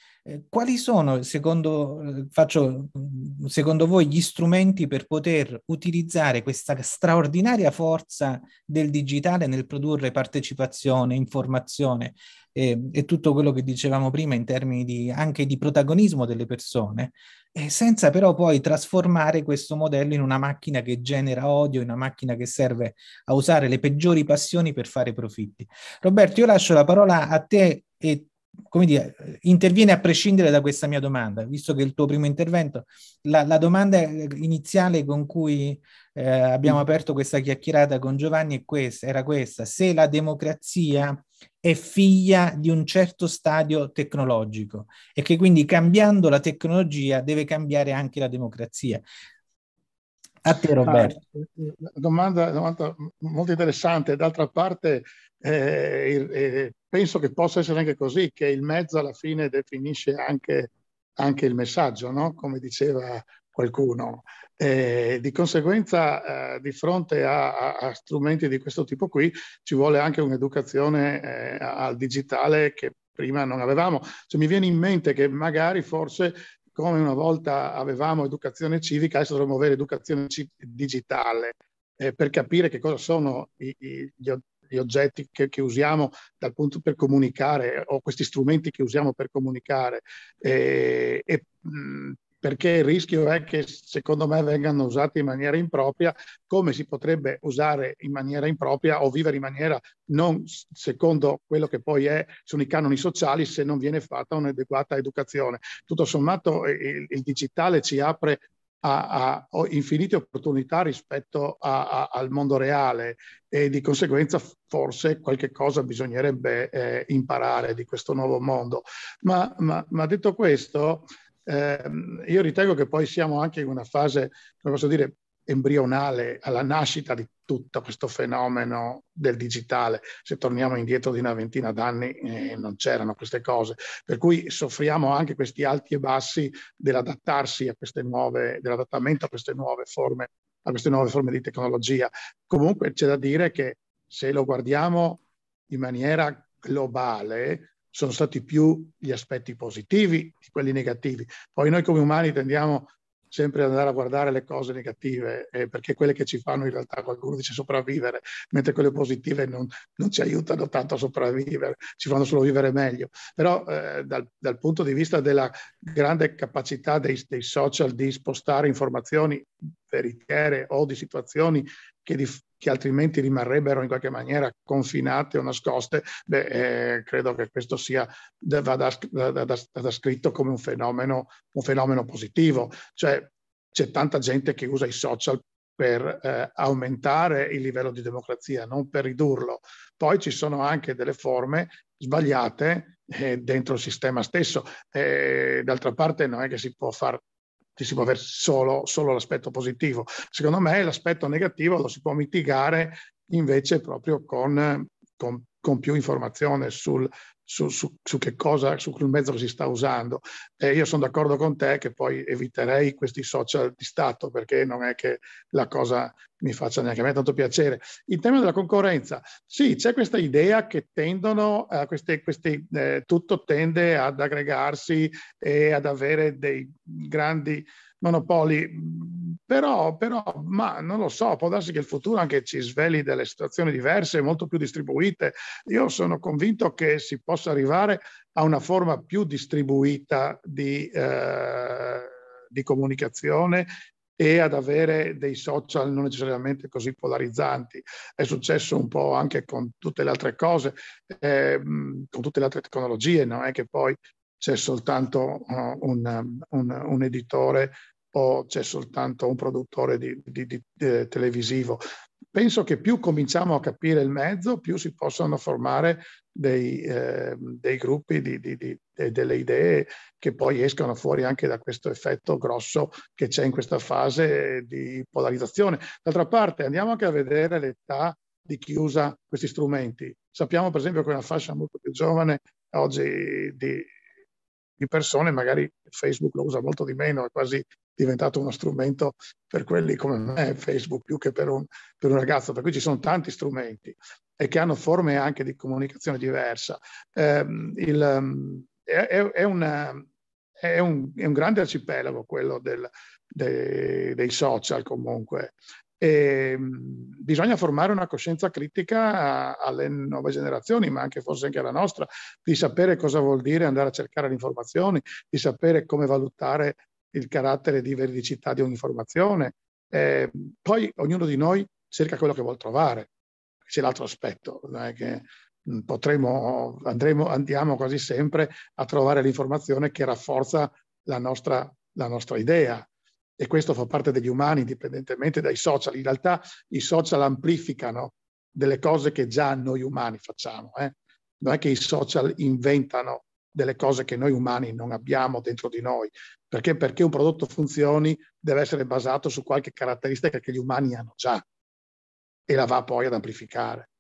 S1: quali sono, secondo, eh, faccio, secondo voi, gli strumenti per poter utilizzare questa straordinaria forza del digitale nel produrre partecipazione, informazione e, e tutto quello che dicevamo prima in termini di, anche di protagonismo delle persone, eh, senza però poi trasformare questo modello in una macchina che genera odio, in una macchina che serve a usare le peggiori passioni per fare profitti. Roberto, io lascio la parola a te e come dire, interviene a prescindere da questa mia domanda, visto che il tuo primo intervento, la, la domanda iniziale con cui eh, abbiamo aperto questa chiacchierata con Giovanni è questa, era questa, se la democrazia è figlia di un certo stadio tecnologico e che quindi cambiando la tecnologia deve cambiare anche la democrazia. A te Roberto.
S3: Ah, domanda, domanda, molto interessante. D'altra parte eh, eh, penso che possa essere anche così, che il mezzo alla fine definisce anche, anche il messaggio, no? come diceva qualcuno. Eh, di conseguenza, eh, di fronte a, a, strumenti di questo tipo qui, ci vuole anche un'educazione eh, al digitale che prima non avevamo. Cioè, mi viene in mente che magari forse come una volta avevamo educazione civica, adesso dovremmo avere educazione digitale eh, per capire che cosa sono i, i, gli, gli, oggetti che, che, usiamo per comunicare o questi strumenti che usiamo per comunicare. Eh, e, mh, perché il rischio è che secondo me vengano usati in maniera impropria, come si potrebbe usare in maniera impropria o vivere in maniera non secondo quello che poi è, sono i canoni sociali se non viene fatta un'adeguata educazione. Tutto sommato il, il digitale ci apre a, a, infinite opportunità rispetto a, al mondo reale e di conseguenza forse qualche cosa bisognerebbe eh, imparare di questo nuovo mondo. Ma, ma, ma detto questo, eh, io ritengo che poi siamo anche in una fase, come posso dire, embrionale alla nascita di tutto questo fenomeno del digitale. Se torniamo indietro di una ventina d'anni eh, non c'erano queste cose, per cui soffriamo anche questi alti e bassi dell'adattarsi a queste nuove, dell'adattamento a queste nuove forme, a queste nuove forme di tecnologia. Comunque c'è da dire che se lo guardiamo in maniera globale, sono stati più gli aspetti positivi di quelli negativi. Poi noi come umani tendiamo sempre andare a guardare le cose negative, eh, perché quelle che ci fanno in realtà qualcuno dice sopravvivere, mentre quelle positive non, non ci aiutano tanto a sopravvivere, ci fanno solo vivere meglio. Però eh, dal, dal, punto di vista della grande capacità dei, dei social di spostare informazioni veritiere o di situazioni che, di, che, altrimenti rimarrebbero in qualche maniera confinate o nascoste, beh, eh, credo che questo sia, vada scritto come un fenomeno, un fenomeno positivo. Cioè c'è tanta gente che usa i social per eh, aumentare il livello di democrazia, non per ridurlo. Poi ci sono anche delle forme sbagliate eh, dentro il sistema stesso. Eh, d'altra parte non è che si può fare ci si può avere solo, solo l'aspetto positivo. Secondo me l'aspetto negativo lo si può mitigare invece proprio con, con, con più informazione sul, su, su, su, che cosa, su quel mezzo che si sta usando. E io sono d'accordo con te che poi eviterei questi social di Stato perché non è che la cosa mi faccia neanche a me tanto piacere. Il tema della concorrenza, sì, c'è questa idea che tendono, a queste, queste, eh, tutto tende ad aggregarsi e ad avere dei grandi monopoli, però, però, ma non lo so, può darsi che il futuro anche ci sveli delle situazioni diverse, molto più distribuite. Io sono convinto che si possa arrivare a una forma più distribuita di, eh, di comunicazione e ad avere dei social non necessariamente così polarizzanti. È successo un po' anche con tutte le altre cose, eh, con tutte le altre tecnologie, non è che poi c'è soltanto uh, un, un, un, editore o c'è soltanto un produttore di, di, di, di, televisivo. Penso che più cominciamo a capire il mezzo, più si possono formare dei, eh, dei gruppi delle idee che poi escono fuori anche da questo effetto grosso che c'è in questa fase di polarizzazione. D'altra parte andiamo anche a vedere l'età di chi usa questi strumenti. Sappiamo per esempio che una fascia molto più giovane oggi di, di persone, magari Facebook lo usa molto di meno, è quasi diventato uno strumento per quelli come me, Facebook, più che per un, per un ragazzo, per cui ci sono tanti strumenti e che hanno forme anche di comunicazione diversa. Eh, il, ehm, è, è, una, è, un, è, un, grande arcipelago quello del, dei, dei social comunque e bisogna formare una coscienza critica alle nuove generazioni, ma anche forse anche alla nostra, di sapere cosa vuol dire andare a cercare le informazioni, di sapere come valutare il carattere di veridicità di un'informazione. Eh, poi ognuno di noi cerca quello che vuole trovare. C'è l'altro aspetto, che potremo, andremo, andiamo quasi sempre a trovare l'informazione che rafforza la nostra, la nostra idea e questo fa parte degli umani indipendentemente dai social. In realtà i social amplificano delle cose che già noi umani facciamo. Eh? non è che i social inventano delle cose che noi umani non abbiamo dentro di noi, perché perché un prodotto funzioni deve essere basato su qualche caratteristica che gli umani hanno già e la va poi ad amplificare.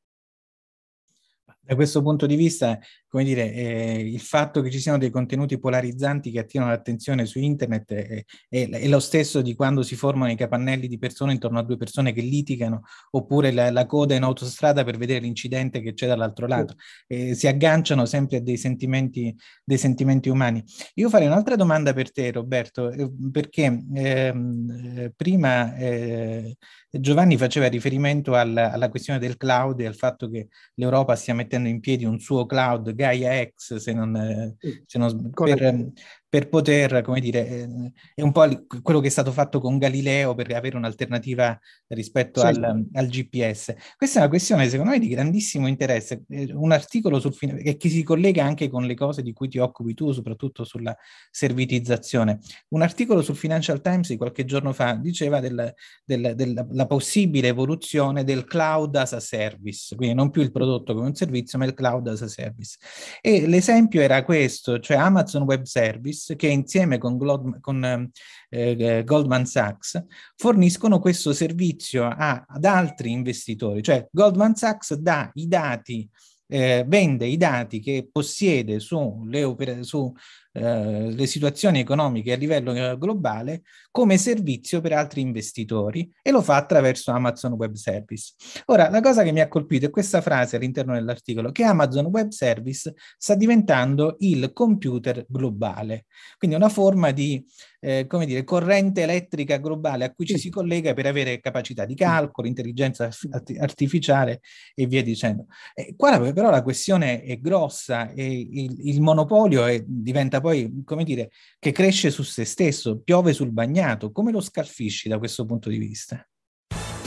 S1: Da questo punto di vista, come dire, eh, il fatto che ci siano dei contenuti polarizzanti che attirano l'attenzione su internet è, è, è, lo stesso di quando si formano i capannelli di persone intorno a due persone che litigano, oppure la, la coda in autostrada per vedere l'incidente che c'è dall'altro lato. Eh, si agganciano sempre a dei sentimenti, dei sentimenti umani. Io farei un'altra domanda per te, Roberto, eh, perché ehm, eh, prima eh, Giovanni faceva riferimento al, alla questione del cloud e al fatto che l'Europa stia mettendo in piedi un suo cloud Gaia X, se non, se non per, per poter, come dire, eh, è un po' quello che è stato fatto con Galileo per avere un'alternativa rispetto sì. al, al, GPS. Questa è una questione, secondo me, di grandissimo interesse. Eh, un articolo sul fin- che si collega anche con le cose di cui ti occupi tu, soprattutto sulla servitizzazione. Un articolo sul Financial Times di qualche giorno fa diceva della del, del, possibile evoluzione del cloud as a service, quindi non più il prodotto come un servizio, ma il cloud as a service. E l'esempio era questo, cioè Amazon Web Service che insieme con, Glod- con eh, eh, Goldman Sachs forniscono questo servizio a, ad altri investitori, cioè Goldman Sachs dà i dati eh, vende i dati che possiede sulle opere, su, eh, le situazioni economiche a livello eh, globale come servizio per altri investitori e lo fa attraverso Amazon Web Service. Ora, la cosa che mi ha colpito è questa frase all'interno dell'articolo, che Amazon Web Service sta diventando il computer globale, quindi una forma di eh, come dire, corrente elettrica globale a cui ci si collega per avere capacità di calcolo, intelligenza artificiale e via dicendo. Eh, qua però la questione è grossa e il, il monopolio è, diventa poi, come dire, che cresce su se stesso, piove sul bagnato. Come lo scalfisci da questo punto di vista?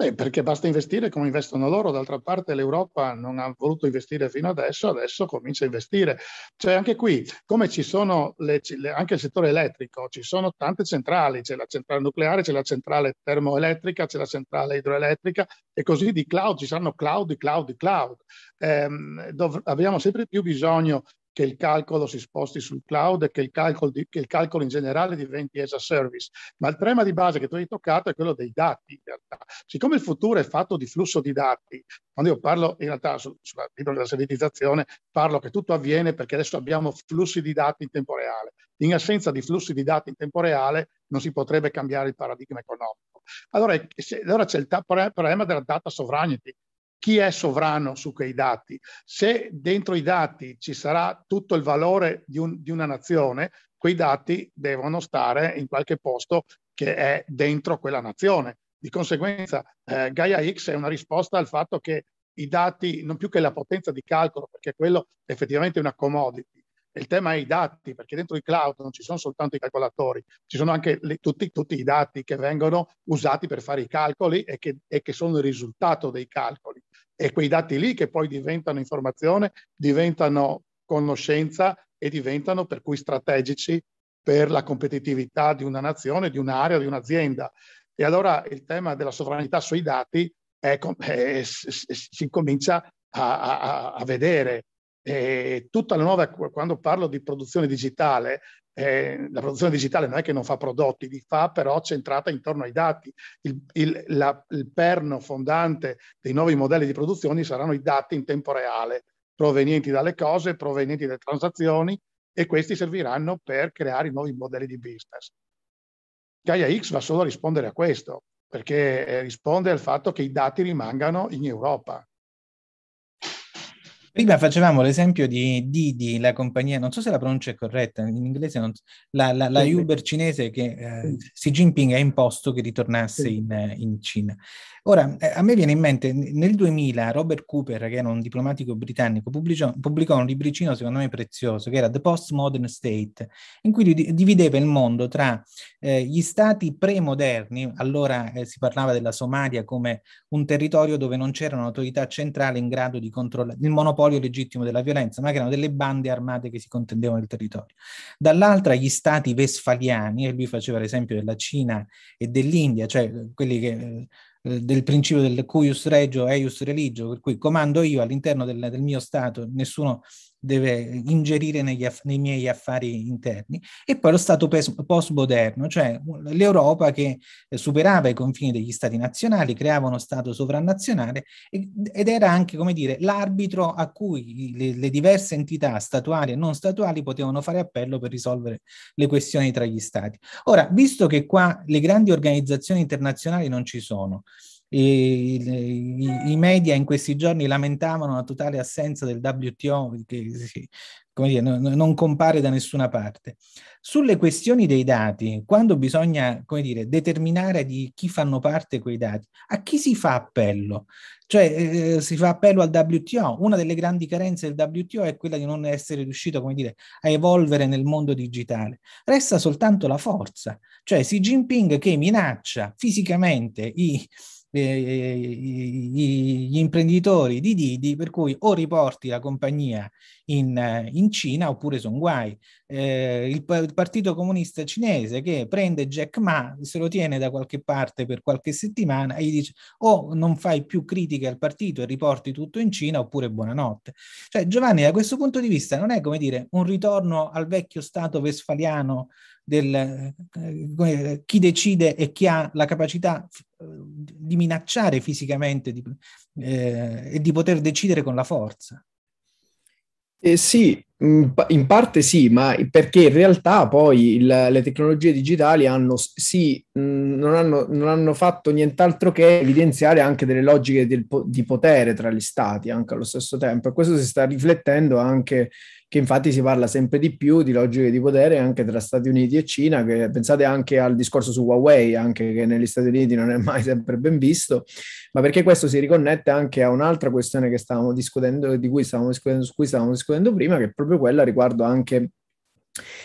S3: Beh, perché basta investire come investono loro, d'altra parte l'Europa non ha voluto investire fino adesso, adesso comincia a investire. Cioè anche qui, come ci sono le, anche il settore elettrico, ci sono tante centrali, c'è la centrale nucleare, c'è la centrale termoelettrica, c'è la centrale idroelettrica e così di cloud, ci saranno cloud, cloud, cloud. Eh, dov- abbiamo sempre più bisogno che il calcolo si sposti sul cloud e che il calcolo, di, che il calcolo in generale diventi as a service. Ma il tema di base che tu hai toccato è quello dei dati, in realtà. Siccome il futuro è fatto di flusso di dati, quando io parlo in realtà sul libro della servitizzazione, parlo che tutto avviene perché adesso abbiamo flussi di dati in tempo reale. In assenza di flussi di dati in tempo reale non si potrebbe cambiare il paradigma economico. Allora, allora c'è il problema della data sovereignty, chi è sovrano su quei dati. Se dentro i dati ci sarà tutto il valore di, un, di, una nazione, quei dati devono stare in qualche posto che è dentro quella nazione. Di conseguenza, eh, Gaia X è una risposta al fatto che i dati, non più che la potenza di calcolo, perché quello è effettivamente una commodity, il tema è i dati, perché dentro i cloud non ci sono soltanto i calcolatori, ci sono anche le, tutti, tutti, i dati che vengono usati per fare i calcoli e che, e che sono il risultato dei calcoli. E quei dati lì che poi diventano informazione, diventano conoscenza e diventano per cui strategici per la competitività di una nazione, di un'area, di un'azienda. E allora il tema della sovranità sui dati è, è, si comincia a, a, a vedere eh, tutta la nuova, quando parlo di produzione digitale, eh, la produzione digitale non è che non fa prodotti, li fa però centrata intorno ai dati. Il, il, la, il perno fondante dei nuovi modelli di produzione saranno i dati in tempo reale provenienti dalle cose, provenienti dalle transazioni e questi serviranno per creare i nuovi modelli di business. Gaia X va solo a rispondere a questo, perché eh, risponde al fatto che i dati rimangano in Europa.
S1: Prima facevamo l'esempio di Didi, la compagnia, non so se la pronuncia è corretta, in inglese non, la, la, la Uber cinese che eh, Xi Jinping ha imposto che ritornasse in, in Cina. Ora, eh, a me viene in mente, nel 2000 Robert Cooper, che era un diplomatico britannico, pubblicò, pubblicò un libricino secondo me prezioso, che era The Postmodern State, in cui divideva il mondo tra eh, gli stati premoderni, allora eh, si parlava della Somalia come un territorio dove non c'era un'autorità centrale in grado di controllare il monopolio legittimo della violenza, ma che erano delle bande armate che si contendevano il territorio. Dall'altra gli stati vesfaliani, e lui faceva l'esempio della Cina e dell'India, cioè quelli che eh, eh, del principio del cuius regio eius religio, per cui comando io all'interno del, del mio Stato, nessuno deve ingerire aff- nei miei affari interni, e poi lo Stato pes- post-moderno, cioè l'Europa che superava i confini degli Stati nazionali, creava uno Stato sovranazionale e, ed era anche, come dire, l'arbitro a cui le, le diverse entità statuali e non statuali potevano fare appello per risolvere le questioni tra gli Stati. Ora, visto che qua le grandi organizzazioni internazionali non ci sono, i, media in questi giorni lamentavano la totale assenza del WTO che come dire, non, compare da nessuna parte. Sulle questioni dei dati, quando bisogna dire, determinare di chi fanno parte quei dati, a chi si fa appello? Cioè eh, si fa appello al WTO. Una delle grandi carenze del WTO è quella di non essere riuscito dire, a evolvere nel mondo digitale. Resta soltanto la forza, cioè Xi Jinping che minaccia fisicamente i eh, gli imprenditori di Didi, per cui o riporti la compagnia in, in Cina oppure sono guai. Eh, il, Partito Comunista Cinese che prende Jack Ma, se lo tiene da qualche parte per qualche settimana e gli dice o non fai più critiche al partito e riporti tutto in Cina oppure buonanotte. Cioè Giovanni da questo punto di vista non è come dire un ritorno al vecchio stato westfaliano del eh, chi decide e chi ha la capacità eh, di minacciare fisicamente di, eh, e di poter decidere con la forza.
S2: Eh sì, in parte sì, ma perché in realtà poi il, le tecnologie digitali hanno, sì, non hanno, non hanno, fatto nient'altro che evidenziare anche delle logiche del, di potere tra gli stati anche allo stesso tempo e questo si sta riflettendo anche che infatti si parla sempre di più di logiche di potere anche tra Stati Uniti e Cina, che pensate anche al discorso su Huawei, anche che negli Stati Uniti non è mai sempre ben visto, ma perché questo si riconnette anche a un'altra questione che stavamo discutendo, di cui stavamo discutendo, su cui stavamo discutendo prima, che è proprio quella riguardo anche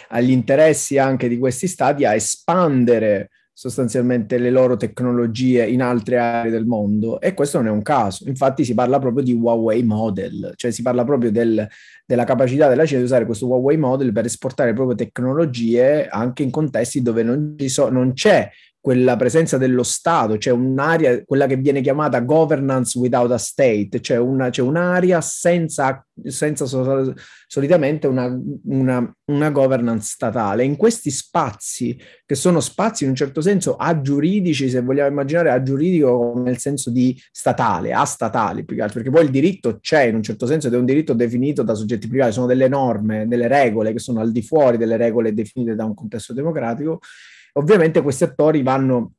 S2: agli interessi anche di questi stati a espandere sostanzialmente le loro tecnologie in altre aree del mondo e questo non è un caso. Infatti si parla proprio di Huawei model, cioè si parla proprio del, della capacità della Cina di usare questo Huawei model per esportare proprio tecnologie anche in contesti dove non, so, non c'è quella presenza dello Stato, cioè un'area, quella che viene chiamata governance without a state, cioè, una, cioè un'area senza, senza sol- solitamente una, una, una, governance statale. In questi spazi, che sono spazi in un certo senso agiuridici, se vogliamo immaginare agiuridico nel senso di statale, astatali più che altro, perché poi il diritto c'è in un certo senso ed è un diritto definito da soggetti privati, sono delle norme, delle regole che sono al di fuori delle regole definite da un contesto democratico Ovviamente questi attori vanno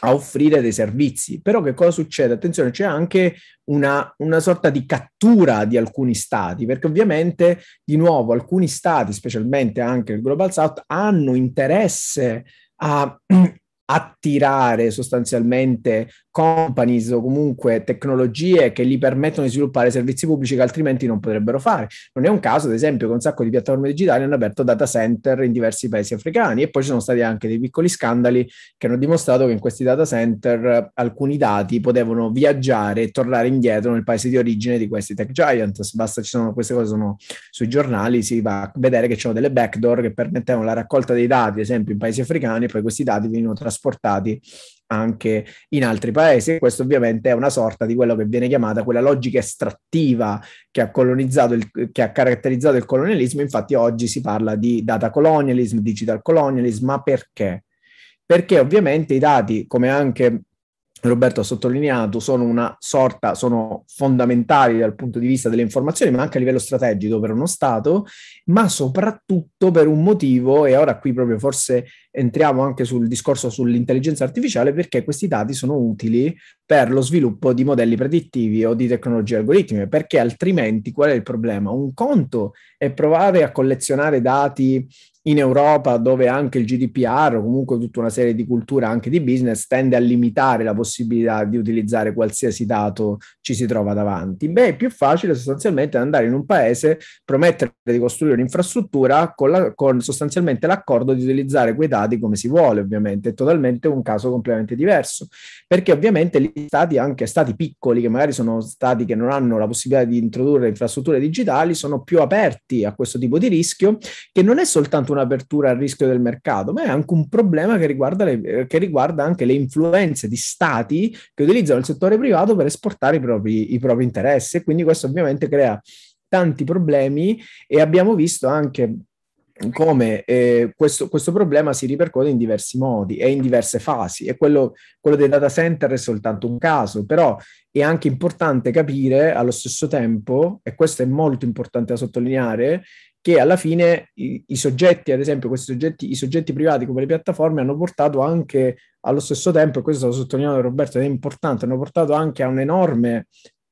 S2: a offrire dei servizi. Però che cosa succede? Attenzione, c'è anche una, una, sorta di cattura di alcuni stati, perché ovviamente, di nuovo, alcuni stati, specialmente anche il Global South, hanno interesse a (clears throat) attirare sostanzialmente companies o comunque tecnologie che gli permettono di sviluppare servizi pubblici che altrimenti non potrebbero fare. Non è un caso, ad esempio, che un sacco di piattaforme digitali hanno aperto data center in diversi paesi africani e poi ci sono stati anche dei piccoli scandali che hanno dimostrato che in questi data center alcuni dati potevano viaggiare e tornare indietro nel paese di origine di questi tech giants. Basta, ci sono queste cose sono sui giornali, si va a vedere che ci sono delle backdoor che permettevano la raccolta dei dati, ad esempio in paesi africani, e poi questi dati venivano trasformati trasportati anche in altri paesi. Questo ovviamente è una sorta di quello che viene chiamata quella logica estrattiva che ha, colonizzato il, che ha caratterizzato il colonialismo. Infatti oggi si parla di data colonialism, digital colonialism, ma perché? Perché ovviamente i dati, come anche Roberto ha sottolineato, sono una sorta, sono fondamentali dal punto di vista delle informazioni, ma anche a livello strategico per uno Stato, ma soprattutto per un motivo, e ora qui proprio forse entriamo anche sul discorso sull'intelligenza artificiale, perché questi dati sono utili per lo sviluppo di modelli predittivi o di tecnologie algoritmiche, perché altrimenti qual è il problema? Un conto è provare a collezionare dati in Europa dove anche il GDPR o comunque tutta una serie di cultura anche di business tende a limitare la possibilità di utilizzare qualsiasi dato ci si trova davanti. Beh, è più facile sostanzialmente andare in un paese, promettere di costruire un'infrastruttura con, la, con sostanzialmente l'accordo di utilizzare quei dati come si vuole, ovviamente. È totalmente un caso completamente diverso, perché ovviamente gli stati, anche stati piccoli, che magari sono stati che non hanno la possibilità di introdurre infrastrutture digitali, sono più aperti a questo tipo di rischio, che non è soltanto un'apertura al rischio del mercato, ma è anche un problema che riguarda, le, che riguarda anche le influenze di stati che utilizzano il settore privato per esportare i propri, i propri interessi. E quindi questo ovviamente crea tanti problemi e abbiamo visto anche come eh, questo, questo, problema si ripercuote in diversi modi e in diverse fasi e quello, quello, dei data center è soltanto un caso, però è anche importante capire allo stesso tempo, e questo è molto importante da sottolineare, che alla fine i, i, soggetti, ad esempio questi soggetti, i soggetti privati come le piattaforme hanno portato anche allo stesso tempo, e questo stato sottolineato da Roberto ed è importante, hanno portato anche a un'enorme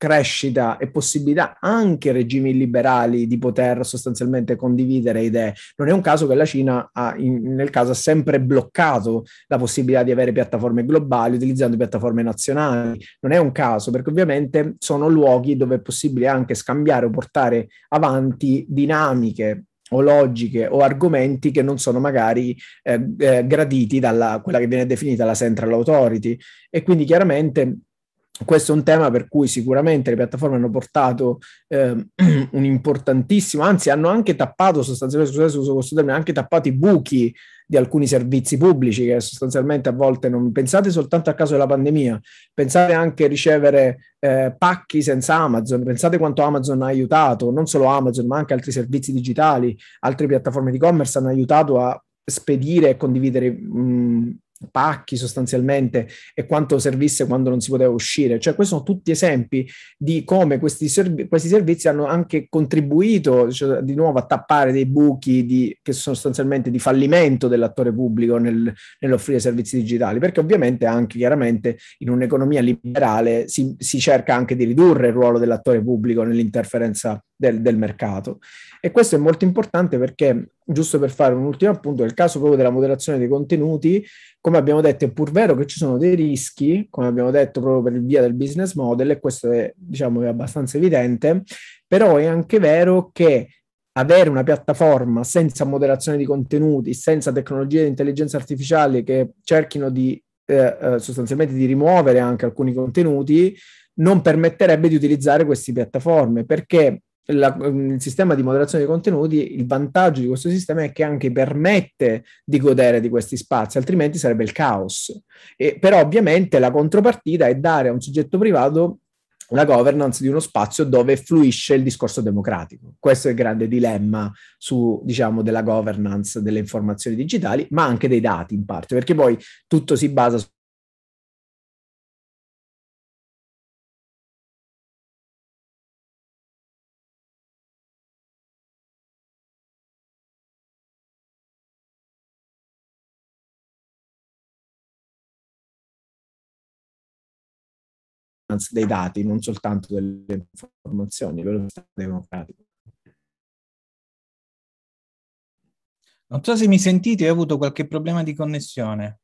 S2: crescita e possibilità anche regimi liberali di poter sostanzialmente condividere idee. Non è un caso che la Cina ha, in, nel caso ha sempre bloccato la possibilità di avere piattaforme globali utilizzando piattaforme nazionali. Non è un caso perché ovviamente sono luoghi dove è possibile anche scambiare o portare avanti dinamiche o logiche o argomenti che non sono magari eh, eh, graditi dalla quella che viene definita la central authority e quindi chiaramente questo è un tema per cui sicuramente le piattaforme hanno portato eh, (clears throat) un importantissimo, anzi hanno anche tappato sostanzialmente, scusate se uso questo termine, anche tappato i buchi di alcuni servizi pubblici che sostanzialmente a volte non pensate soltanto a caso della pandemia, pensate anche a ricevere eh, pacchi senza Amazon, pensate quanto Amazon ha aiutato, non solo Amazon ma anche altri servizi digitali, altre piattaforme di commerce hanno aiutato a spedire e condividere mh, pacchi sostanzialmente e quanto servisse quando non si poteva uscire. Cioè, questi sono tutti esempi di come questi, serv- questi servizi hanno anche contribuito cioè, di nuovo a tappare dei buchi di, che sono sostanzialmente di fallimento dell'attore pubblico nel, nell'offrire servizi digitali, perché ovviamente anche chiaramente in un'economia liberale si, si cerca anche di ridurre il ruolo dell'attore pubblico nell'interferenza del, del mercato. E questo è molto importante perché, giusto per fare un ultimo appunto, nel caso proprio della moderazione dei contenuti, come abbiamo detto, è pur vero che ci sono dei rischi, come abbiamo detto proprio per via del business model, e questo è, diciamo, è abbastanza evidente, però è anche vero che avere una piattaforma senza moderazione di contenuti, senza tecnologie di intelligenza artificiale che cerchino di eh, eh, sostanzialmente di rimuovere anche alcuni contenuti, non permetterebbe di utilizzare queste piattaforme perché la, il sistema di moderazione dei contenuti, il vantaggio di questo sistema è che anche permette di godere di questi spazi, altrimenti sarebbe il caos. E, però ovviamente la contropartita è dare a un soggetto privato la governance di uno spazio dove fluisce il discorso democratico. Questo è il grande dilemma su, diciamo, della governance delle informazioni digitali, ma anche dei dati in parte, perché poi tutto si basa dei dati, non soltanto delle informazioni, quello democratico.
S1: Non so se mi sentite, ho avuto qualche problema di connessione.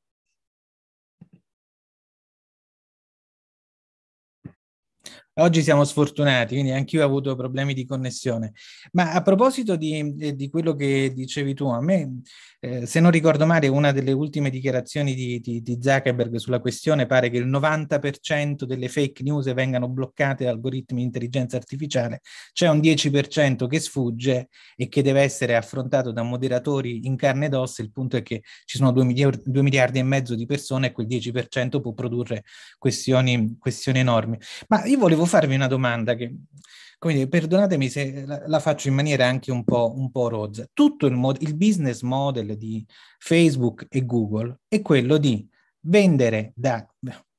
S1: Oggi siamo sfortunati, quindi anch'io ho avuto problemi di connessione. Ma a proposito di, eh, di quello che dicevi tu, a me, eh, se non ricordo male, una delle ultime dichiarazioni di, di, di, Zuckerberg sulla questione pare che il 90% delle fake news vengano bloccate da algoritmi di intelligenza artificiale, c'è un 10% che sfugge e che deve essere affrontato da moderatori in carne ed ossa. Il punto è che ci sono 2 miliardi, 2 miliardi e mezzo di persone e quel 10% può produrre questioni, questioni enormi. Ma io volevo farvi una domanda che, dire, perdonatemi se la, la faccio in maniera anche un po', un po rozza. Tutto il, mod- il business model di Facebook e Google è quello di vendere da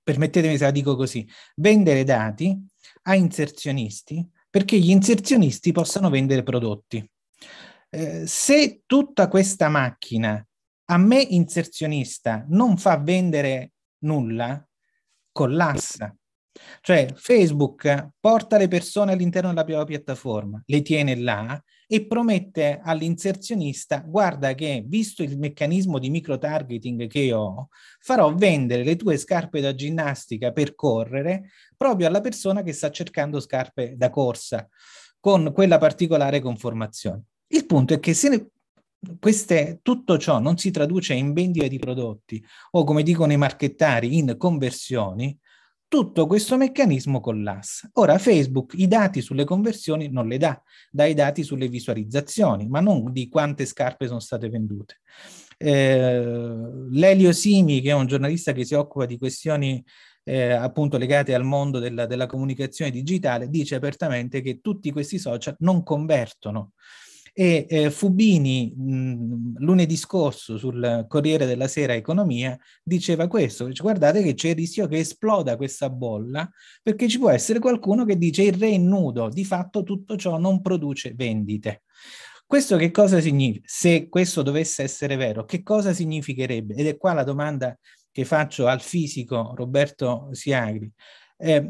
S1: permettetemi se la dico così, vendere dati a inserzionisti perché gli inserzionisti possano vendere prodotti. Eh, se tutta questa macchina a me inserzionista non fa vendere nulla, collassa. Cioè Facebook porta le persone all'interno della propria piattaforma, le tiene là e promette all'inserzionista, guarda che visto il meccanismo di micro-targeting che ho, farò vendere le tue scarpe da ginnastica per correre proprio alla persona che sta cercando scarpe da corsa con quella particolare conformazione. Il punto è che se ne, queste, tutto ciò non si traduce in vendita di prodotti o come dicono i marchettari in conversioni, tutto questo meccanismo collassa. Ora Facebook i dati sulle conversioni non le dà, dà i dati sulle visualizzazioni, ma non di quante scarpe sono state vendute. Eh, Lelio Simi, che è un giornalista che si occupa di questioni eh, appunto legate al mondo della, della comunicazione digitale, dice apertamente che tutti questi social non convertono e eh, Fubini mh, lunedì scorso sul Corriere della Sera Economia diceva questo, dice, guardate che c'è il rischio che esploda questa bolla perché ci può essere qualcuno che dice il re è nudo, di fatto tutto ciò non produce vendite. Questo che cosa significa? Se questo dovesse essere vero, che cosa significherebbe? Ed è qua la domanda che faccio al fisico Roberto Siagri. Eh,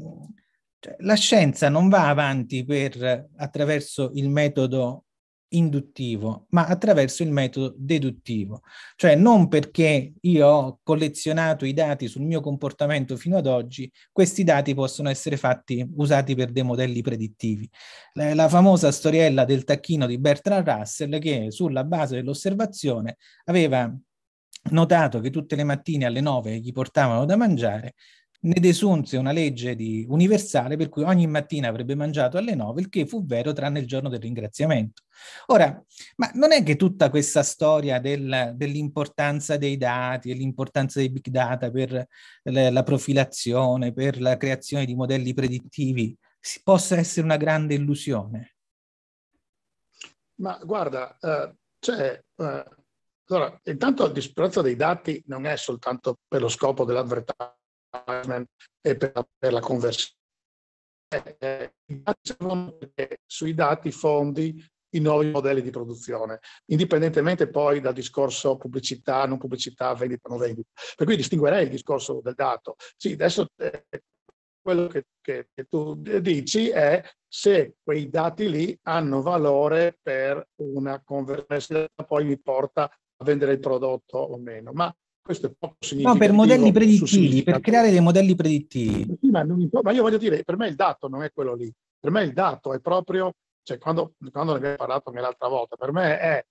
S1: la scienza non va avanti per, attraverso il metodo induttivo, ma attraverso il metodo deduttivo. Cioè non perché io ho collezionato i dati sul mio comportamento fino ad oggi, questi dati possono essere fatti, usati per dei modelli predittivi. La, la famosa storiella del tacchino di Bertrand Russell che sulla base dell'osservazione aveva notato che tutte le mattine alle 9 gli portavano da mangiare ne desunse una legge di, universale per cui ogni mattina avrebbe mangiato alle 9, il che fu vero tranne il giorno del ringraziamento. Ora, ma non è che tutta questa storia del, dell'importanza dei dati e l'importanza dei big data per le, la profilazione, per la creazione di modelli predittivi, si possa essere una grande illusione?
S3: Ma guarda, eh, cioè, eh, allora, intanto il disprezzo dei dati non è soltanto per lo scopo dell'avvertising e per per la conversione. Eh, sui dati fondi i nuovi modelli di produzione, indipendentemente poi dal discorso pubblicità, non pubblicità, vendita, non vendita. Per cui distinguerei il discorso del dato. Sì, adesso eh, quello che, che, che, tu dici è se quei dati lì hanno valore per una conversione, poi mi porta a vendere il prodotto o meno. Ma questo è poco
S1: significativo. No, per modelli predittivi, per creare dei modelli predittivi.
S3: Sì, ma, ma, io voglio dire, per me il dato non è quello lì. Per me il dato è proprio, cioè quando, quando ne abbiamo parlato anche l'altra volta, per me è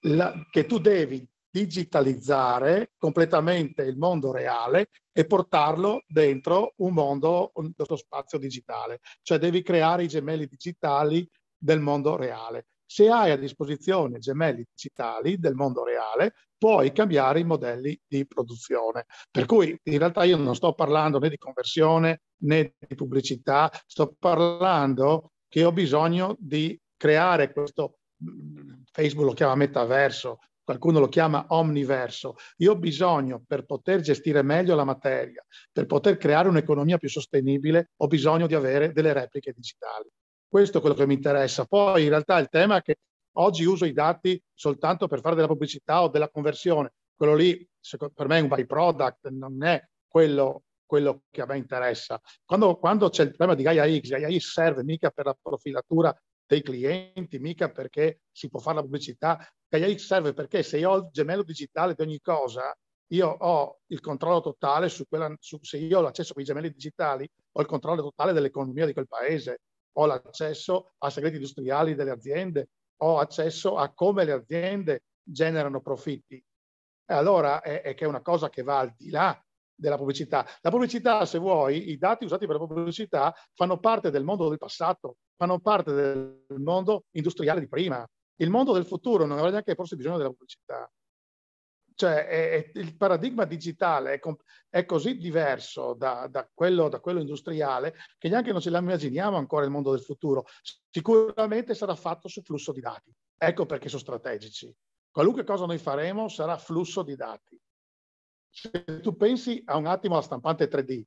S3: la, che tu devi digitalizzare completamente il mondo reale e portarlo dentro un mondo, un, lo spazio digitale. Cioè devi creare i gemelli digitali del mondo reale. Se hai a disposizione gemelli digitali del mondo reale, puoi cambiare i modelli di produzione. Per cui in realtà io non sto parlando né di conversione né di pubblicità, sto parlando che ho bisogno di creare questo, mm, Facebook lo chiama metaverso, qualcuno lo chiama omniverso. Io ho bisogno, per poter gestire meglio la materia, per poter creare un'economia più sostenibile, ho bisogno di avere delle repliche digitali. Questo è quello che mi interessa. Poi in realtà il tema è che oggi uso i dati soltanto per fare della pubblicità o della conversione. Quello lì per me è un byproduct, non è quello, quello che a me interessa. Quando, quando c'è il problema di Gaia X, Gaia X serve mica per la profilatura dei clienti, mica perché si può fare la pubblicità. Gaia X serve perché se io ho il gemello digitale di ogni cosa, io ho il controllo totale su quella, su, se io ho l'accesso a quei gemelli digitali, ho il controllo totale dell'economia di quel paese ho l'accesso a segreti industriali delle aziende, ho accesso a come le aziende generano profitti. E allora è, è che è una cosa che va al di là della pubblicità. La pubblicità, se vuoi, i dati usati per la pubblicità fanno parte del mondo del passato, fanno parte del mondo industriale di prima. Il mondo del futuro non avrà neanche forse bisogno della pubblicità. Cioè, è, è, il paradigma digitale è, è così diverso da, da, quello, da, quello, industriale che neanche non ce l'immaginiamo ancora il mondo del futuro. Sicuramente sarà fatto su flusso di dati. Ecco perché sono strategici. Qualunque cosa noi faremo sarà flusso di dati. se tu pensi a un attimo alla stampante 3D,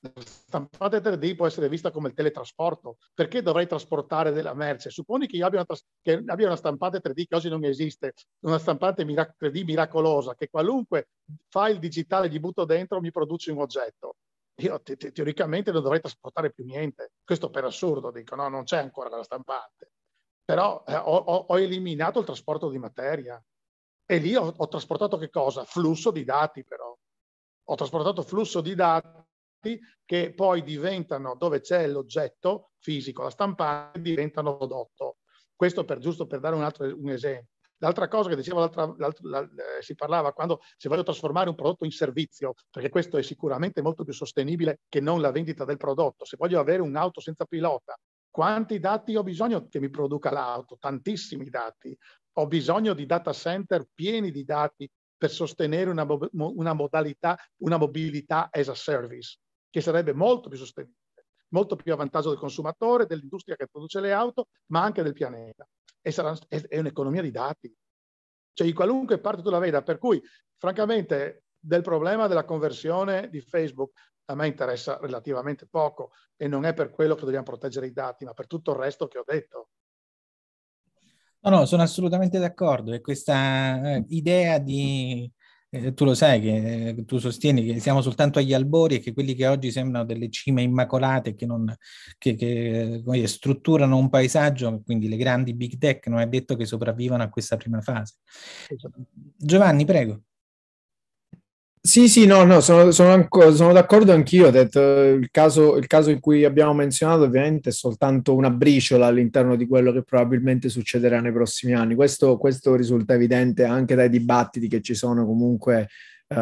S3: la stampante 3D può essere vista come il teletrasporto. Perché dovrei trasportare della merce? Supponi che io abbia una, che abbia una stampante 3D che oggi non esiste, una stampante 3D miracolosa, che qualunque file digitale gli butto dentro mi produce un oggetto. Io te- te- teoricamente non dovrei trasportare più niente. Questo per assurdo, dico, no, non c'è ancora la stampante. Però eh, ho, ho, eliminato il trasporto di materia. E lì ho, ho trasportato che cosa? Flusso di dati però. Ho trasportato flusso di dati che poi diventano, dove c'è l'oggetto fisico, la stampante, diventano prodotto. Questo per, giusto per dare un altro un esempio. L'altra cosa che dicevo, l'altra, l'altra, la, eh, si parlava quando se voglio trasformare un prodotto in servizio, perché questo è sicuramente molto più sostenibile che non la vendita del prodotto. Se voglio avere un'auto senza pilota, quanti dati ho bisogno che mi produca l'auto? Tantissimi dati. Ho bisogno di data center pieni di dati per sostenere una, una modalità, una mobilità as a service che sarebbe molto più sostenibile, molto più a vantaggio del consumatore, dell'industria che produce le auto, ma anche del pianeta. E sarà, è, è un'economia di dati. Cioè, in qualunque parte tu la veda, per cui, francamente, del problema della conversione di Facebook a me interessa relativamente poco e non è per quello che dobbiamo proteggere i dati, ma per tutto il resto che ho detto.
S1: No, no, sono assolutamente d'accordo. E questa eh, idea di eh, tu lo sai che eh, tu sostieni che siamo soltanto agli albori e che quelli che oggi sembrano delle cime immacolate che, non, che, che dire, strutturano un paesaggio, quindi le grandi big tech, non è detto che sopravvivano a questa prima fase. Giovanni, prego.
S2: Sì, sì, no, no, sono, sono, sono d'accordo anch'io. Il caso, il caso in cui abbiamo menzionato, ovviamente, è soltanto una briciola all'interno di quello che probabilmente succederà nei prossimi anni. Questo, questo risulta evidente anche dai dibattiti che ci sono comunque uh,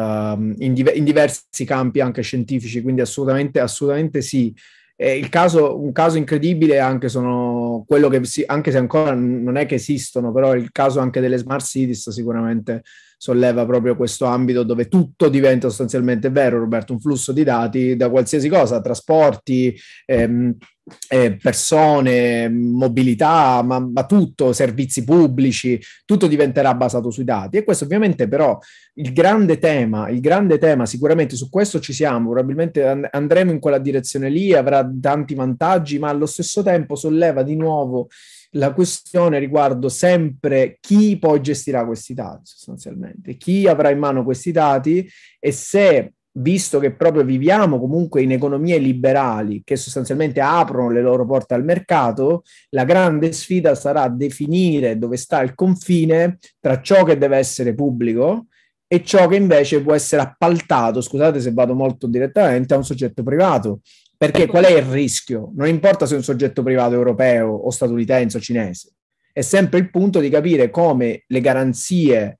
S2: in, div- in, diversi campi, anche scientifici, quindi assolutamente, assolutamente sì. Il caso, un caso incredibile anche sono quello che si, anche se ancora non è che esistono, però il caso anche delle smart cities sicuramente solleva proprio questo ambito dove tutto diventa sostanzialmente vero, Roberto, un flusso di dati da qualsiasi cosa, trasporti, ehm, eh, persone, mobilità, ma, ma, tutto, servizi pubblici, tutto diventerà basato sui dati. E questo ovviamente però il grande tema, il grande tema, sicuramente su questo ci siamo, probabilmente and- andremo in quella direzione lì, avrà tanti vantaggi, ma allo stesso tempo solleva di nuovo la questione riguardo sempre chi poi gestirà questi dati sostanzialmente, chi avrà in mano questi dati e se visto che proprio viviamo comunque in economie liberali che sostanzialmente aprono le loro porte al mercato, la grande sfida sarà definire dove sta il confine tra ciò che deve essere pubblico e ciò che invece può essere appaltato, scusate se vado molto direttamente, a un soggetto privato. Perché qual è il rischio? Non importa se è un soggetto privato europeo o statunitense o cinese, è sempre il punto di capire come le garanzie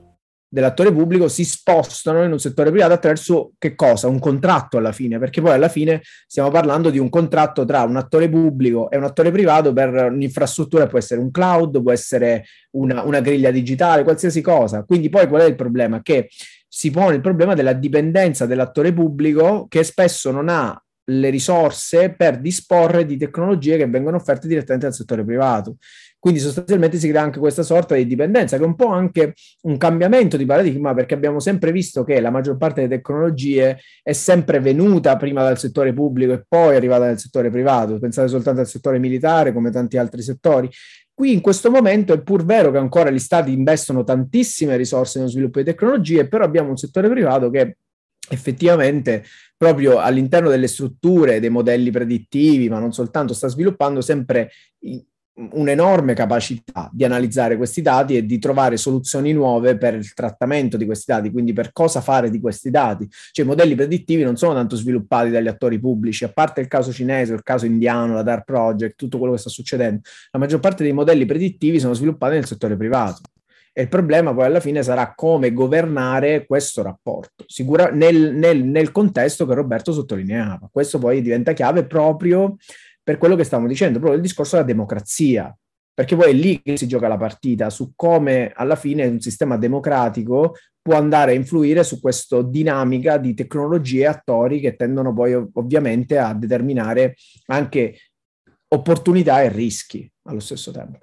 S2: dell'attore pubblico si spostano in un settore privato attraverso che cosa? Un contratto alla fine, perché poi alla fine stiamo parlando di un contratto tra un attore pubblico e un attore privato per un'infrastruttura, può essere un cloud, può essere una, una griglia digitale, qualsiasi cosa. Quindi poi qual è il problema? Che si pone il problema della dipendenza dell'attore pubblico che spesso non ha le risorse per disporre di tecnologie che vengono offerte direttamente dal settore privato. Quindi sostanzialmente si crea anche questa sorta di dipendenza, che è un po' anche un cambiamento di paradigma, perché abbiamo sempre visto che la maggior parte delle tecnologie è sempre venuta prima dal settore pubblico e poi è arrivata nel settore privato. Pensate soltanto al settore militare, come tanti altri settori. Qui in questo momento è pur vero che ancora gli stati investono tantissime risorse nello sviluppo di tecnologie, però abbiamo un settore privato che effettivamente proprio all'interno delle strutture, dei modelli predittivi, ma non soltanto, sta sviluppando sempre un'enorme capacità di analizzare questi dati e di trovare soluzioni nuove per il trattamento di questi dati, quindi per cosa fare di questi dati. Cioè i modelli predittivi non sono tanto sviluppati dagli attori pubblici, a parte il caso cinese, il caso indiano, la Dark Project, tutto quello che sta succedendo. La maggior parte dei modelli predittivi sono sviluppati nel settore privato. E il problema poi alla fine sarà come governare questo rapporto, sicura, nel, nel, nel contesto che Roberto sottolineava. Questo poi diventa chiave proprio per quello che stavamo dicendo, proprio il discorso della democrazia, perché poi è lì che si gioca la partita, su come alla fine un sistema democratico può andare a influire su questa dinamica di tecnologie e attori che tendono poi ovviamente a determinare anche opportunità e rischi allo stesso tempo.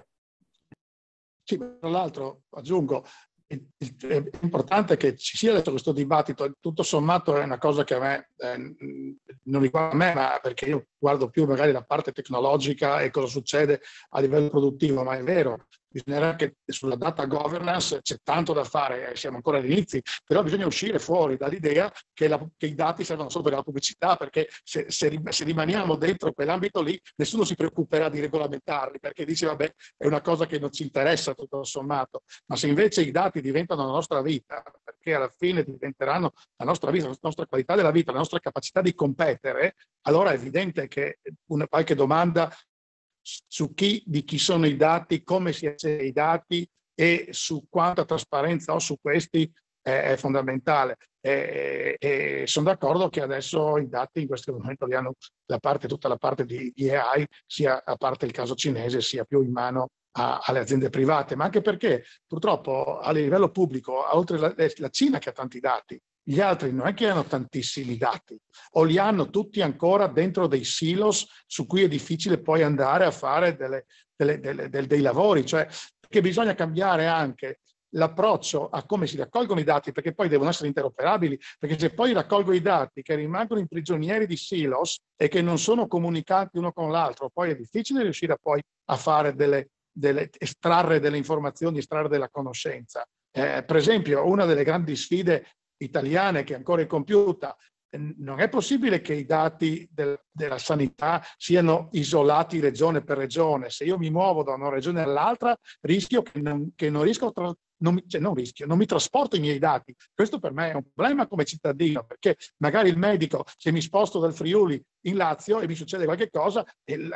S3: Sì, tra l'altro aggiungo, è importante che ci sia questo dibattito, tutto sommato è una cosa che a me eh, non riguarda me, ma perché io guardo più magari la parte tecnologica e cosa succede a livello produttivo, ma è vero, bisognerà che sulla data governance c'è tanto da fare, eh, siamo ancora agli inizi, però bisogna uscire fuori dall'idea che, la, che i dati servono solo per la pubblicità, perché se, se, se, rimaniamo dentro quell'ambito lì nessuno si preoccuperà di regolamentarli, perché dice vabbè è una cosa che non ci interessa tutto sommato, ma se invece i dati diventano la nostra vita, perché alla fine diventeranno la nostra vita, la nostra qualità della vita, la nostra capacità di competere, allora è evidente che una qualche domanda su chi, di chi sono i dati, come si accede ai dati e su quanta trasparenza ho su questi è, è fondamentale. E, e, sono d'accordo che adesso i dati in questo momento li hanno la parte, tutta la parte di, di AI, sia a parte il caso cinese, sia più in mano a, alle aziende private, ma anche perché purtroppo a livello pubblico, oltre la, la Cina che ha tanti dati, gli altri non è che hanno tantissimi dati o li hanno tutti ancora dentro dei silos su cui è difficile poi andare a fare delle, delle, delle, dei lavori, cioè che bisogna cambiare anche l'approccio a come si raccolgono i dati, perché poi devono essere interoperabili, perché se poi raccolgo i dati che rimangono imprigionieri di silos e che non sono comunicati uno con l'altro, poi è difficile riuscire poi a fare delle, delle estrarre delle informazioni, estrarre della conoscenza. Eh, per esempio, una delle grandi sfide italiane che è ancora incompiuta, non è possibile che i dati del, della sanità siano isolati regione per regione. Se io mi muovo da una regione all'altra, rischio che non, che non riesco tra, non, cioè non rischio, non mi trasporto i miei dati. Questo per me è un problema come cittadino, perché magari il medico, se mi sposto dal Friuli in Lazio e mi succede qualche cosa,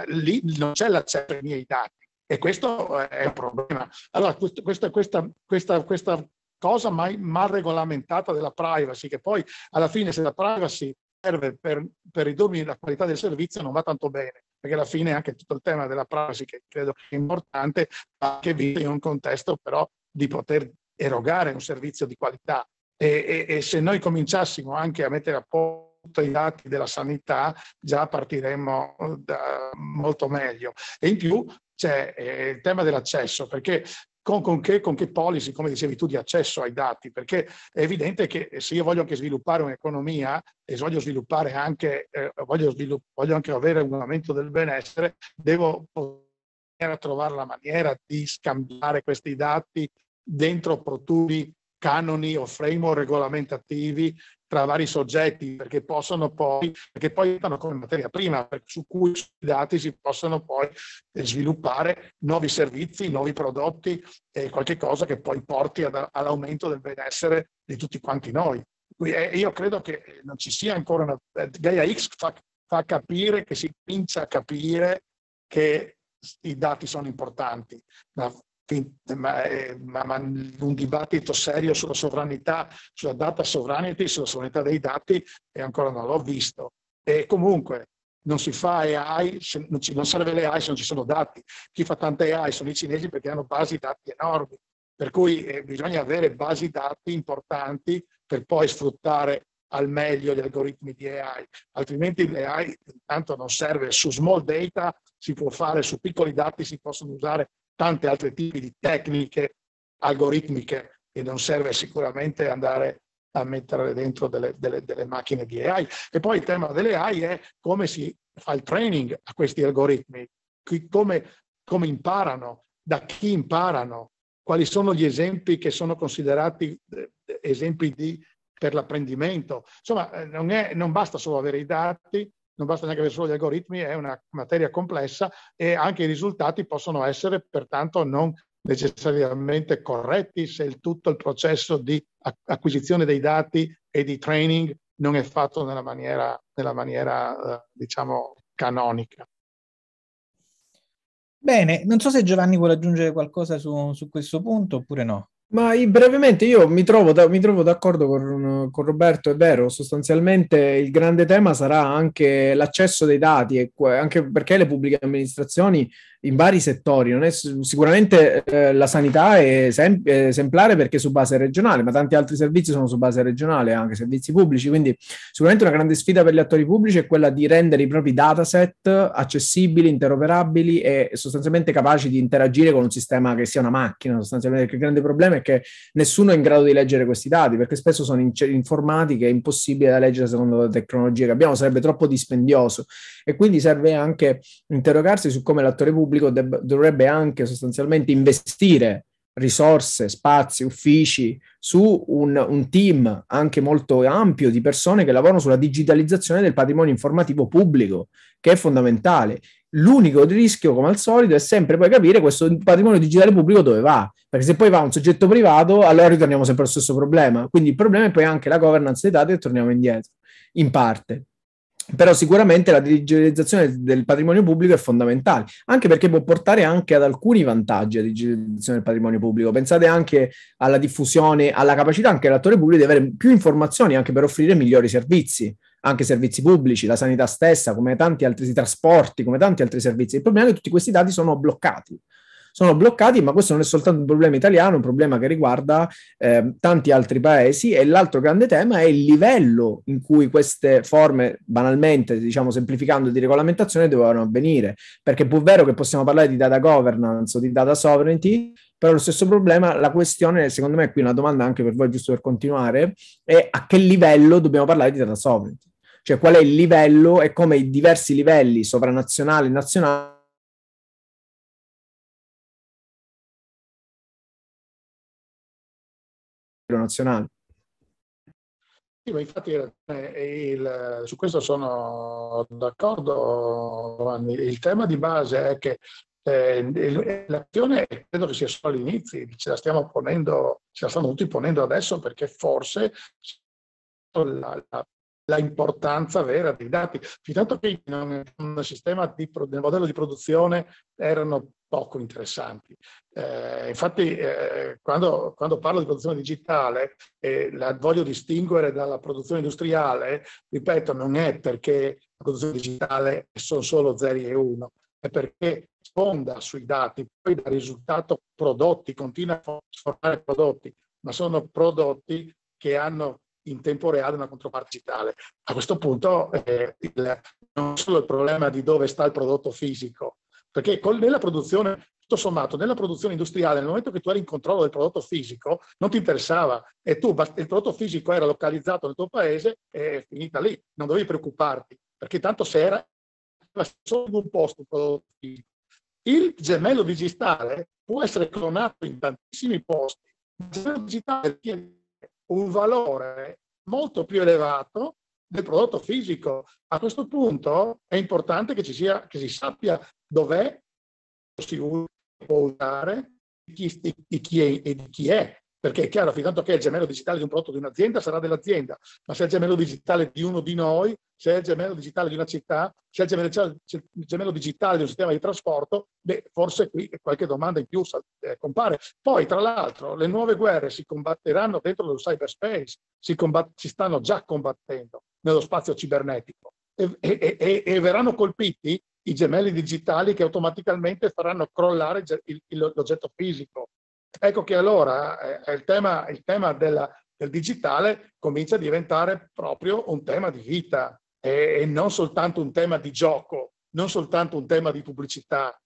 S3: lì non c'è l'accesso ai miei dati. E questo è un problema. Allora, questo, questa, questa, questa, questa cosa mai, mal regolamentata della privacy, che poi alla fine se la privacy serve per, per ridurmi la qualità del servizio non va tanto bene, perché alla fine anche tutto il tema della privacy, che credo è importante, va anche visto in un contesto però di poter erogare un servizio di qualità. E, e, e se noi cominciassimo anche a mettere a posto i dati della sanità, già partiremmo da molto meglio. E in più c'è eh, il tema dell'accesso, perché con, con, che, con, che, policy, come dicevi tu, di accesso ai dati, perché è evidente che se io voglio anche sviluppare un'economia e voglio sviluppare anche, eh, voglio, svilupp- voglio anche avere un aumento del benessere, devo poter trovare la maniera di scambiare questi dati dentro procedure canoni o framework regolamentativi tra vari soggetti perché possono poi, perché poi diventano come materia prima su cui i dati si possono poi sviluppare nuovi servizi, nuovi prodotti e qualche cosa che poi porti ad, all'aumento del benessere di tutti quanti noi. Eh, io credo che non ci sia ancora una... Eh, Gaia X fa, fa capire che si comincia a capire che i dati sono importanti, ma ma, eh, ma, ma, un dibattito serio sulla sovranità, sulla data sovereignty, sulla sovranità dei dati, e ancora non l'ho visto. E comunque non si fa AI, non, ci, non serve le AI se non ci sono dati. Chi fa tante AI sono i cinesi perché hanno basi dati enormi. Per cui eh, bisogna avere basi dati importanti per poi sfruttare al meglio gli algoritmi di AI, altrimenti l'AI intanto non serve. Su small data si può fare, su piccoli dati si possono usare tanti altri tipi di tecniche algoritmiche e non serve sicuramente andare a mettere dentro delle, delle, delle macchine di AI. E poi il tema delle AI è come si fa il training a questi algoritmi, come, come imparano. da chi imparano, quali sono gli esempi che sono considerati eh, esempi di, per l'apprendimento. Insomma, eh, non, è, non basta solo avere i dati, non basta neanche avere solo gli algoritmi, è una materia complessa e anche i risultati possono essere pertanto non necessariamente corretti se il, tutto il processo di acquisizione dei dati e di training non è fatto nella maniera, nella maniera eh, diciamo, canonica.
S1: Bene, non so se Giovanni vuole aggiungere qualcosa su, su questo punto oppure no.
S2: Ma brevemente io mi trovo, da, mi trovo d'accordo con, con, Roberto, è vero, sostanzialmente il grande tema sarà anche l'accesso dei dati, anche perché le pubbliche amministrazioni in vari settori. È, sicuramente eh, la sanità è, esem- è, esemplare perché è su base regionale, ma tanti altri servizi sono su base regionale, anche servizi pubblici. Quindi sicuramente una grande sfida per gli attori pubblici è quella di rendere i propri dataset accessibili, interoperabili e sostanzialmente capaci di interagire con un sistema che sia una macchina. Sostanzialmente, il grande problema è che nessuno è in grado di leggere questi dati, perché spesso sono in- informatiche, è impossibile da leggere secondo le tecnologie che abbiamo, sarebbe troppo dispendioso. E quindi serve anche interrogarsi su come l'attore pubblico deb- dovrebbe anche sostanzialmente investire risorse, spazi, uffici su un, un, team anche molto ampio di persone che lavorano sulla digitalizzazione del patrimonio informativo pubblico, che è fondamentale. L'unico rischio, come al solito, è sempre poi capire questo patrimonio digitale pubblico dove va, perché se poi va un soggetto privato, allora ritorniamo sempre allo stesso problema. Quindi il problema è poi anche la governance dei dati e torniamo indietro, in parte però sicuramente la digitalizzazione del patrimonio pubblico è fondamentale, anche perché può portare anche ad alcuni vantaggi la digitalizzazione del patrimonio pubblico. Pensate anche alla diffusione, alla capacità anche dell'attore pubblico di avere più informazioni anche per offrire migliori servizi, anche servizi pubblici, la sanità stessa, come tanti altri trasporti, come tanti altri servizi. Il problema è che tutti questi dati sono bloccati sono bloccati, ma questo non è soltanto un problema italiano, è un problema che riguarda eh, tanti altri paesi e l'altro grande tema è il livello in cui queste forme, banalmente, diciamo semplificando, di regolamentazione devono avvenire, perché è pur vero che possiamo parlare di data governance o di data sovereignty, però lo stesso problema, la questione, secondo me, qui una domanda anche per voi, giusto per continuare, è a che livello dobbiamo parlare di data sovereignty? Cioè qual è il livello e come i diversi livelli sovranazionali e nazionali nazionale.
S3: Sì, infatti eh, il, su questo sono d'accordo, Giovanni. Il tema di base è che eh, l'azione credo che sia solo all'inizio, ce la stiamo ponendo, ce la stanno tutti ponendo adesso perché forse la, la, la importanza vera dei dati. Fintanto che in un sistema di, nel modello di produzione erano poco interessanti. Eh, infatti, eh, quando, quando, parlo di produzione digitale, eh, la voglio distinguere dalla produzione industriale, ripeto, non è perché la produzione digitale sono solo 0 e 1, è perché sfonda sui dati, poi dà risultato prodotti, continua a formare prodotti, ma sono prodotti che hanno in tempo reale una controparte digitale. A questo punto eh, il, non solo il problema di dove sta il prodotto fisico, perché con, nella produzione, tutto sommato, nella produzione industriale, nel momento che tu eri in controllo del prodotto fisico, non ti interessava e tu, il prodotto fisico era localizzato nel tuo paese, è finita lì, non dovevi preoccuparti, perché tanto se era solo in un posto un prodotto fisico. Il gemello digitale può essere clonato in tantissimi posti. Il gemello digitale tiene un valore molto più elevato del prodotto fisico. A questo punto è importante che, ci sia, che si sappia dov'è, si può usare, chi, di chi è, e chi è. Perché è chiaro, fin tanto che è il gemello digitale di un prodotto di un'azienda, sarà dell'azienda, ma se è il gemello digitale di uno di noi, se è il gemello digitale di una città, se è il gemello, il gemello digitale di un sistema di trasporto, beh, forse qui qualche domanda in più eh, compare. Poi, tra l'altro, le nuove guerre si combatteranno dentro lo cyberspace, si, si stanno già combattendo nello spazio cibernetico e, e, e, e verranno colpiti i gemelli digitali che automaticamente faranno crollare l'oggetto fisico. Ecco che allora eh, il tema, il tema della, del digitale comincia a diventare proprio un tema di vita e, e non soltanto un tema di gioco, non soltanto un tema di pubblicità,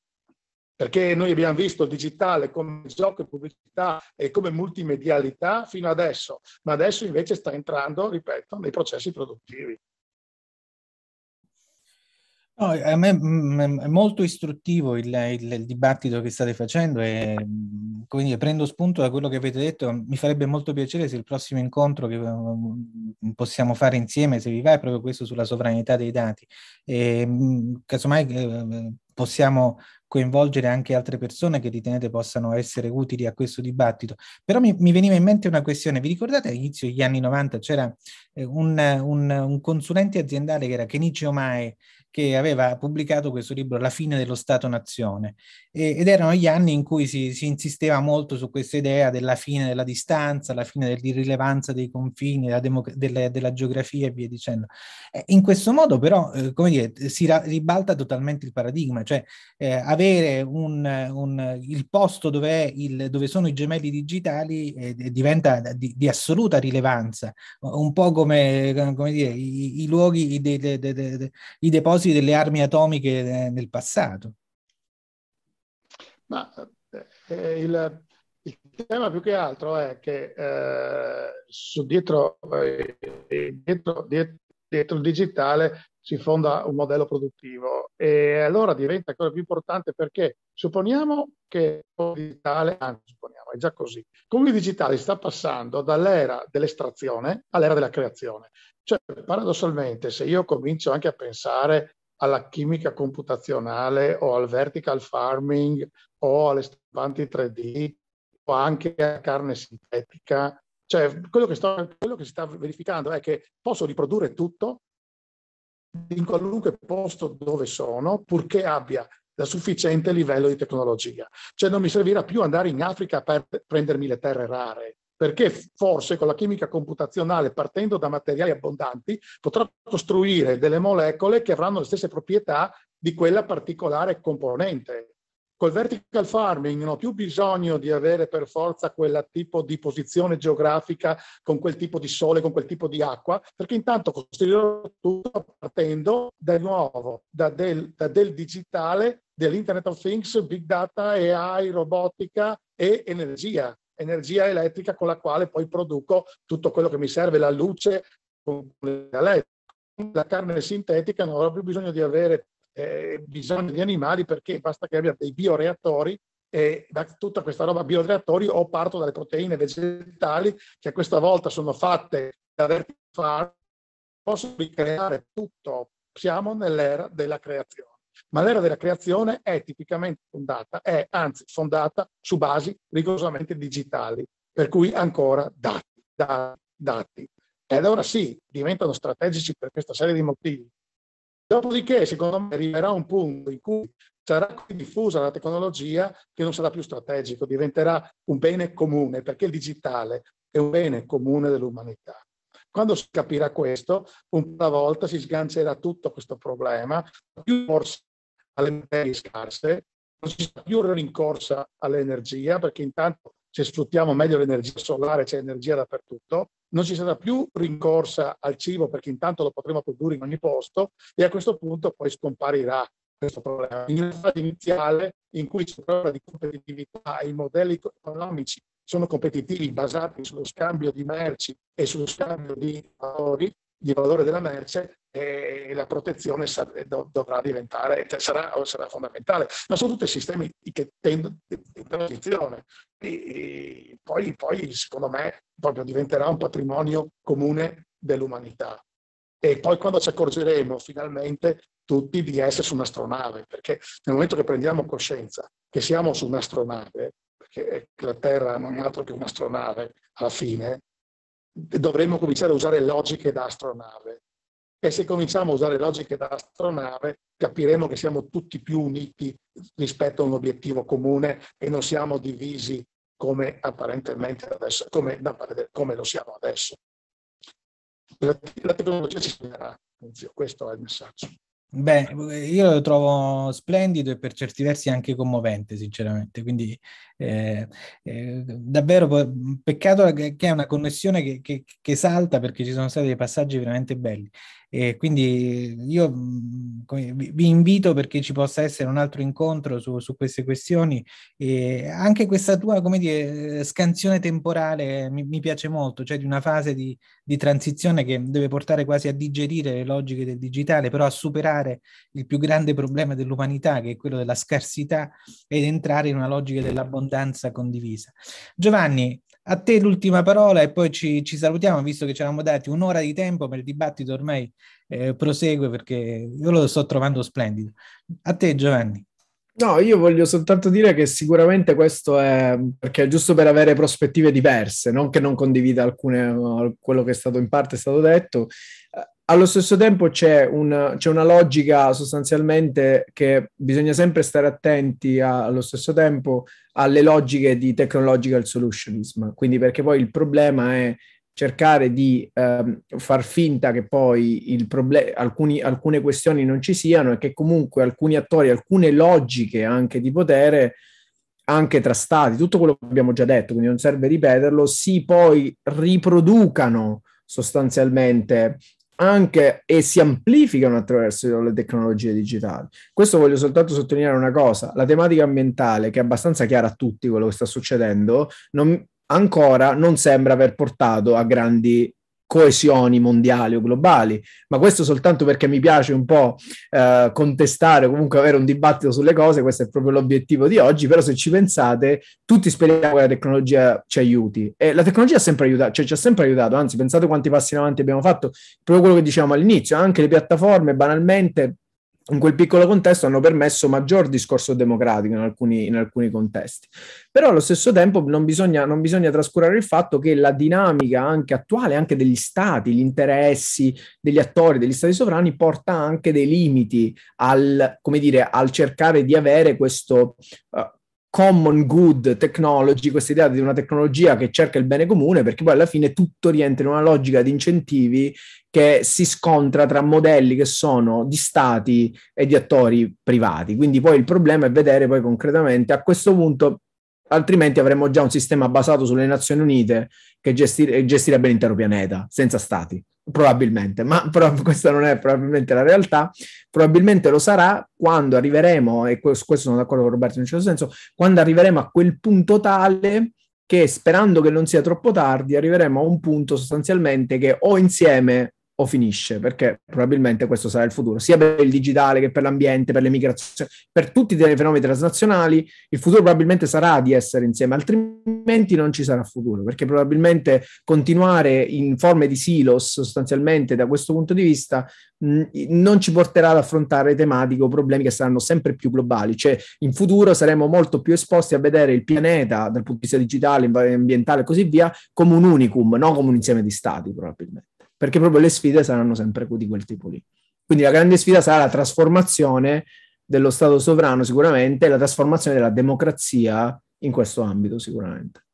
S3: perché noi abbiamo visto il digitale come gioco e pubblicità e come multimedialità fino adesso, ma adesso invece sta entrando, ripeto, nei processi produttivi.
S1: No, a me mm, è molto istruttivo il, il, il, dibattito che state facendo e mm, quindi prendo spunto da quello che avete detto. Mi farebbe molto piacere se il prossimo incontro che mm, possiamo fare insieme, se vi va, è proprio questo sulla sovranità dei dati. E, casomai eh, possiamo coinvolgere anche altre persone che ritenete possano essere utili a questo dibattito. Però mi, mi veniva in mente una questione, vi ricordate all'inizio degli anni 90 c'era eh, un, un, un, consulente aziendale che era Kenichi Omae che aveva pubblicato questo libro La fine dello Stato-nazione ed erano gli anni in cui si, si, insisteva molto su questa idea della fine della distanza, la fine dell'irrilevanza dei confini, della, democ- della, della geografia e via dicendo. Eh, in questo modo però, eh, come dire, si ra- ribalta totalmente il paradigma, cioè eh, avere un, un, il posto dove, il, dove, sono i gemelli digitali eh, diventa di, di, assoluta rilevanza, un po' come, come dire, i, i luoghi, i, de, de, de, i depositi delle armi atomiche eh, nel passato.
S3: Ma eh, il, il, tema più che altro è che eh, dietro, eh, dietro, dietro, dietro il digitale si fonda un modello produttivo e allora diventa ancora più importante perché supponiamo che il digitale, anzi supponiamo, è già così, come il digitale sta passando dall'era dell'estrazione all'era della creazione. Cioè, paradossalmente, se io comincio anche a pensare alla chimica computazionale o al vertical farming o alle stampanti 3D o anche a carne sintetica, cioè quello che, sto, quello che si sta verificando è che posso riprodurre tutto in qualunque posto dove sono, purché abbia da sufficiente livello di tecnologia. Cioè non mi servirà più andare in Africa per prendermi le terre rare, perché forse con la chimica computazionale, partendo da materiali abbondanti, potrò costruire delle molecole che avranno le stesse proprietà di quella particolare componente. Col vertical farming non ho più bisogno di avere per forza quel tipo di posizione geografica con quel tipo di sole, con quel tipo di acqua, perché intanto costruirò tutto partendo da nuovo, da del, da del digitale, dell'Internet of Things, Big Data, AI, robotica e energia energia elettrica con la quale poi produco tutto quello che mi serve, la luce, la carne sintetica non avrò più bisogno di avere eh, bisogno di animali perché basta che abbia dei bioreattori e da tutta questa roba bioreattori o parto dalle proteine vegetali che questa volta sono fatte da vertical posso ricreare tutto. Siamo nell'era della creazione. Ma l'era della creazione è tipicamente fondata, è anzi fondata su basi rigorosamente digitali, per cui ancora dati, dati, dati. E allora sì, diventano strategici per questa serie di motivi. Dopodiché, secondo me, arriverà un punto in cui sarà così diffusa la tecnologia che non sarà più strategico, diventerà un bene comune, perché il digitale è un bene comune dell'umanità. Quando si capirà questo, un po' alla volta si sgancerà tutto questo problema, più forse alle materie scarse, non si sta più rincorsa all'energia, perché intanto se sfruttiamo meglio l'energia solare c'è energia dappertutto, non ci sarà più rincorsa al cibo perché intanto lo potremo produrre in ogni posto e a questo punto poi scomparirà questo problema. In fase iniziale in cui c'è problema di competitività e i modelli economici sono competitivi basati sullo scambio di merci e sullo scambio di valori, di valore della merce, e la protezione dovrà diventare, cioè sarà, sarà, fondamentale. Ma sono tutti sistemi che tendono in transizione. E poi, poi, secondo me, proprio diventerà un patrimonio comune dell'umanità. E poi quando ci accorgeremo finalmente tutti di essere su un'astronave, perché nel momento che prendiamo coscienza che siamo su un'astronave, perché la Terra non è altro che un'astronave alla fine, dovremmo cominciare a usare logiche da astronave e se cominciamo a usare logiche da astronave capiremo che siamo tutti più uniti rispetto a un obiettivo comune e non siamo divisi come apparentemente adesso, come, come lo siamo adesso. La, la tecnologia ci spiegherà, questo è il messaggio.
S1: Beh, io lo trovo splendido e per certi versi anche commovente, sinceramente. Quindi eh, eh, davvero peccato che è una connessione che, che, che, salta perché ci sono stati dei passaggi veramente belli. E quindi io mm, vi invito perché ci possa essere un altro incontro su, su queste questioni e anche questa tua, come dire, scansione temporale mi, mi piace molto, cioè di una fase di, di transizione che deve portare quasi a digerire le logiche del digitale, però a superare il più grande problema dell'umanità, che è quello della scarsità, ed entrare in una logica dell'abbondanza condivisa. Giovanni, a te l'ultima parola e poi ci, ci salutiamo, visto che ci eravamo dati un'ora di tempo, ma il dibattito ormai eh, prosegue perché io lo sto trovando splendido. A te Giovanni.
S2: No, io voglio soltanto dire che sicuramente questo è perché è giusto per avere prospettive diverse, non che non condivida alcune, quello che è stato in parte stato detto. Allo stesso tempo c'è, un, c'è una logica sostanzialmente che bisogna sempre stare attenti a, allo stesso tempo alle logiche di technological solutionism. Quindi perché poi il problema è cercare di ehm, far finta che poi il problem- alcuni, alcune questioni non ci siano e che comunque alcuni attori, alcune logiche anche di potere, anche tra stati, tutto quello che abbiamo già detto, quindi non serve ripeterlo, si poi riproducano sostanzialmente anche e si amplificano attraverso le tecnologie digitali. Questo voglio soltanto sottolineare una cosa, la tematica ambientale che è abbastanza chiara a tutti quello che sta succedendo, non, ancora non sembra aver portato a grandi coesioni mondiali o globali, ma questo soltanto perché mi piace un po' eh, contestare, comunque avere un dibattito sulle cose, questo è proprio l'obiettivo di oggi, però se ci pensate, tutti speriamo che la tecnologia ci aiuti. E la tecnologia ha sempre aiutato, cioè ci ha sempre aiutato, anzi pensate quanti passi in avanti abbiamo fatto, proprio quello che dicevamo all'inizio, anche le piattaforme banalmente in quel piccolo contesto hanno permesso maggior discorso democratico in alcuni, in alcuni contesti. Però allo stesso tempo non bisogna, non bisogna, trascurare il fatto che la dinamica anche attuale, anche degli stati, gli interessi degli attori, degli stati sovrani, porta anche dei limiti al, come dire, al cercare di avere questo uh, common good technology, questa idea di una tecnologia che cerca il bene comune, perché poi alla fine tutto rientra in una logica di incentivi che si scontra tra modelli che sono di stati e di attori privati. Quindi poi il problema è vedere poi concretamente a questo punto altrimenti avremmo già un sistema basato sulle Nazioni Unite che gestir- gestirebbe l'intero pianeta senza stati probabilmente, ma (laughs) però questa non è probabilmente la realtà, probabilmente lo sarà quando arriveremo, e su questo sono d'accordo con Roberto in un certo senso, quando arriveremo a quel punto tale che sperando che non sia troppo tardi, arriveremo a un punto sostanzialmente che o insieme o finisce, perché probabilmente questo sarà il futuro, sia per il digitale che per l'ambiente, per le migrazioni, per tutti i fenomeni transnazionali, il futuro probabilmente sarà di essere insieme, altrimenti non ci sarà futuro, perché probabilmente continuare in forme di silos sostanzialmente da questo punto di vista mh, non ci porterà ad affrontare tematiche o problemi che saranno sempre più globali, cioè in futuro saremo molto più esposti a vedere il pianeta dal punto di vista digitale, ambientale e così via come un unicum, non come un insieme di stati probabilmente perché proprio le sfide saranno sempre di quel tipo lì. Quindi la grande sfida sarà la trasformazione dello Stato sovrano sicuramente e la trasformazione della democrazia in questo ambito sicuramente.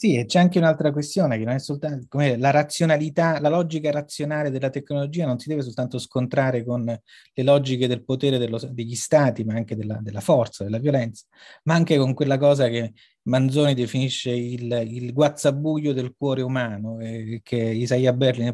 S1: Sì, e c'è anche un'altra questione che non è soltanto come la razionalità, la logica razionale della tecnologia non si deve soltanto scontrare con le logiche del potere dello, degli stati, ma anche della, della, forza, della violenza, ma anche con quella cosa che Manzoni definisce il, il guazzabuglio del cuore umano, eh, che Isaiah Berlin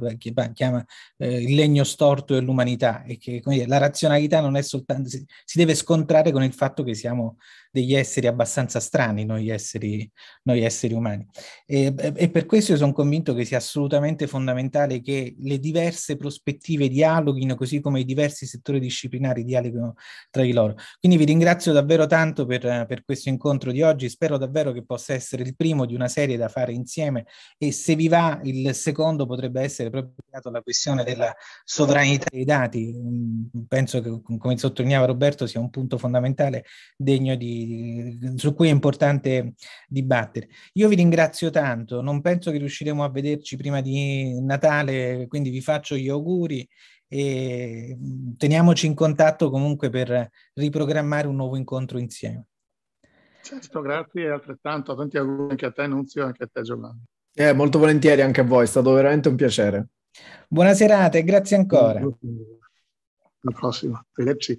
S1: chiama eh, il legno storto dell'umanità, e che dire, la razionalità non è soltanto, si, si, deve scontrare con il fatto che siamo degli esseri abbastanza strani, noi esseri, noi esseri umani. E, e per questo io sono convinto che sia assolutamente fondamentale che le diverse prospettive dialoghino, così come i diversi settori disciplinari dialoghino tra di loro. Quindi vi ringrazio davvero tanto per, per questo incontro di oggi, spero davvero che possa essere il primo di una serie da fare insieme e se vi va il secondo potrebbe essere proprio alla questione della sovranità dei dati. Mm, penso che, come sottolineava Roberto, sia un punto fondamentale degno di, su cui è importante dibattere. Io vi ringrazio tanto, non penso che riusciremo a vederci prima di Natale, quindi vi faccio gli auguri e mm, teniamoci in contatto comunque per riprogrammare un nuovo incontro insieme.
S3: Certo, grazie e altrettanto. Tanti auguri anche a te, Nunzio, e anche a te, Giovanni.
S2: Eh, molto volentieri anche a voi, è stato veramente un piacere.
S1: Buona serata e grazie ancora.
S3: Alla prossima. Arrivederci.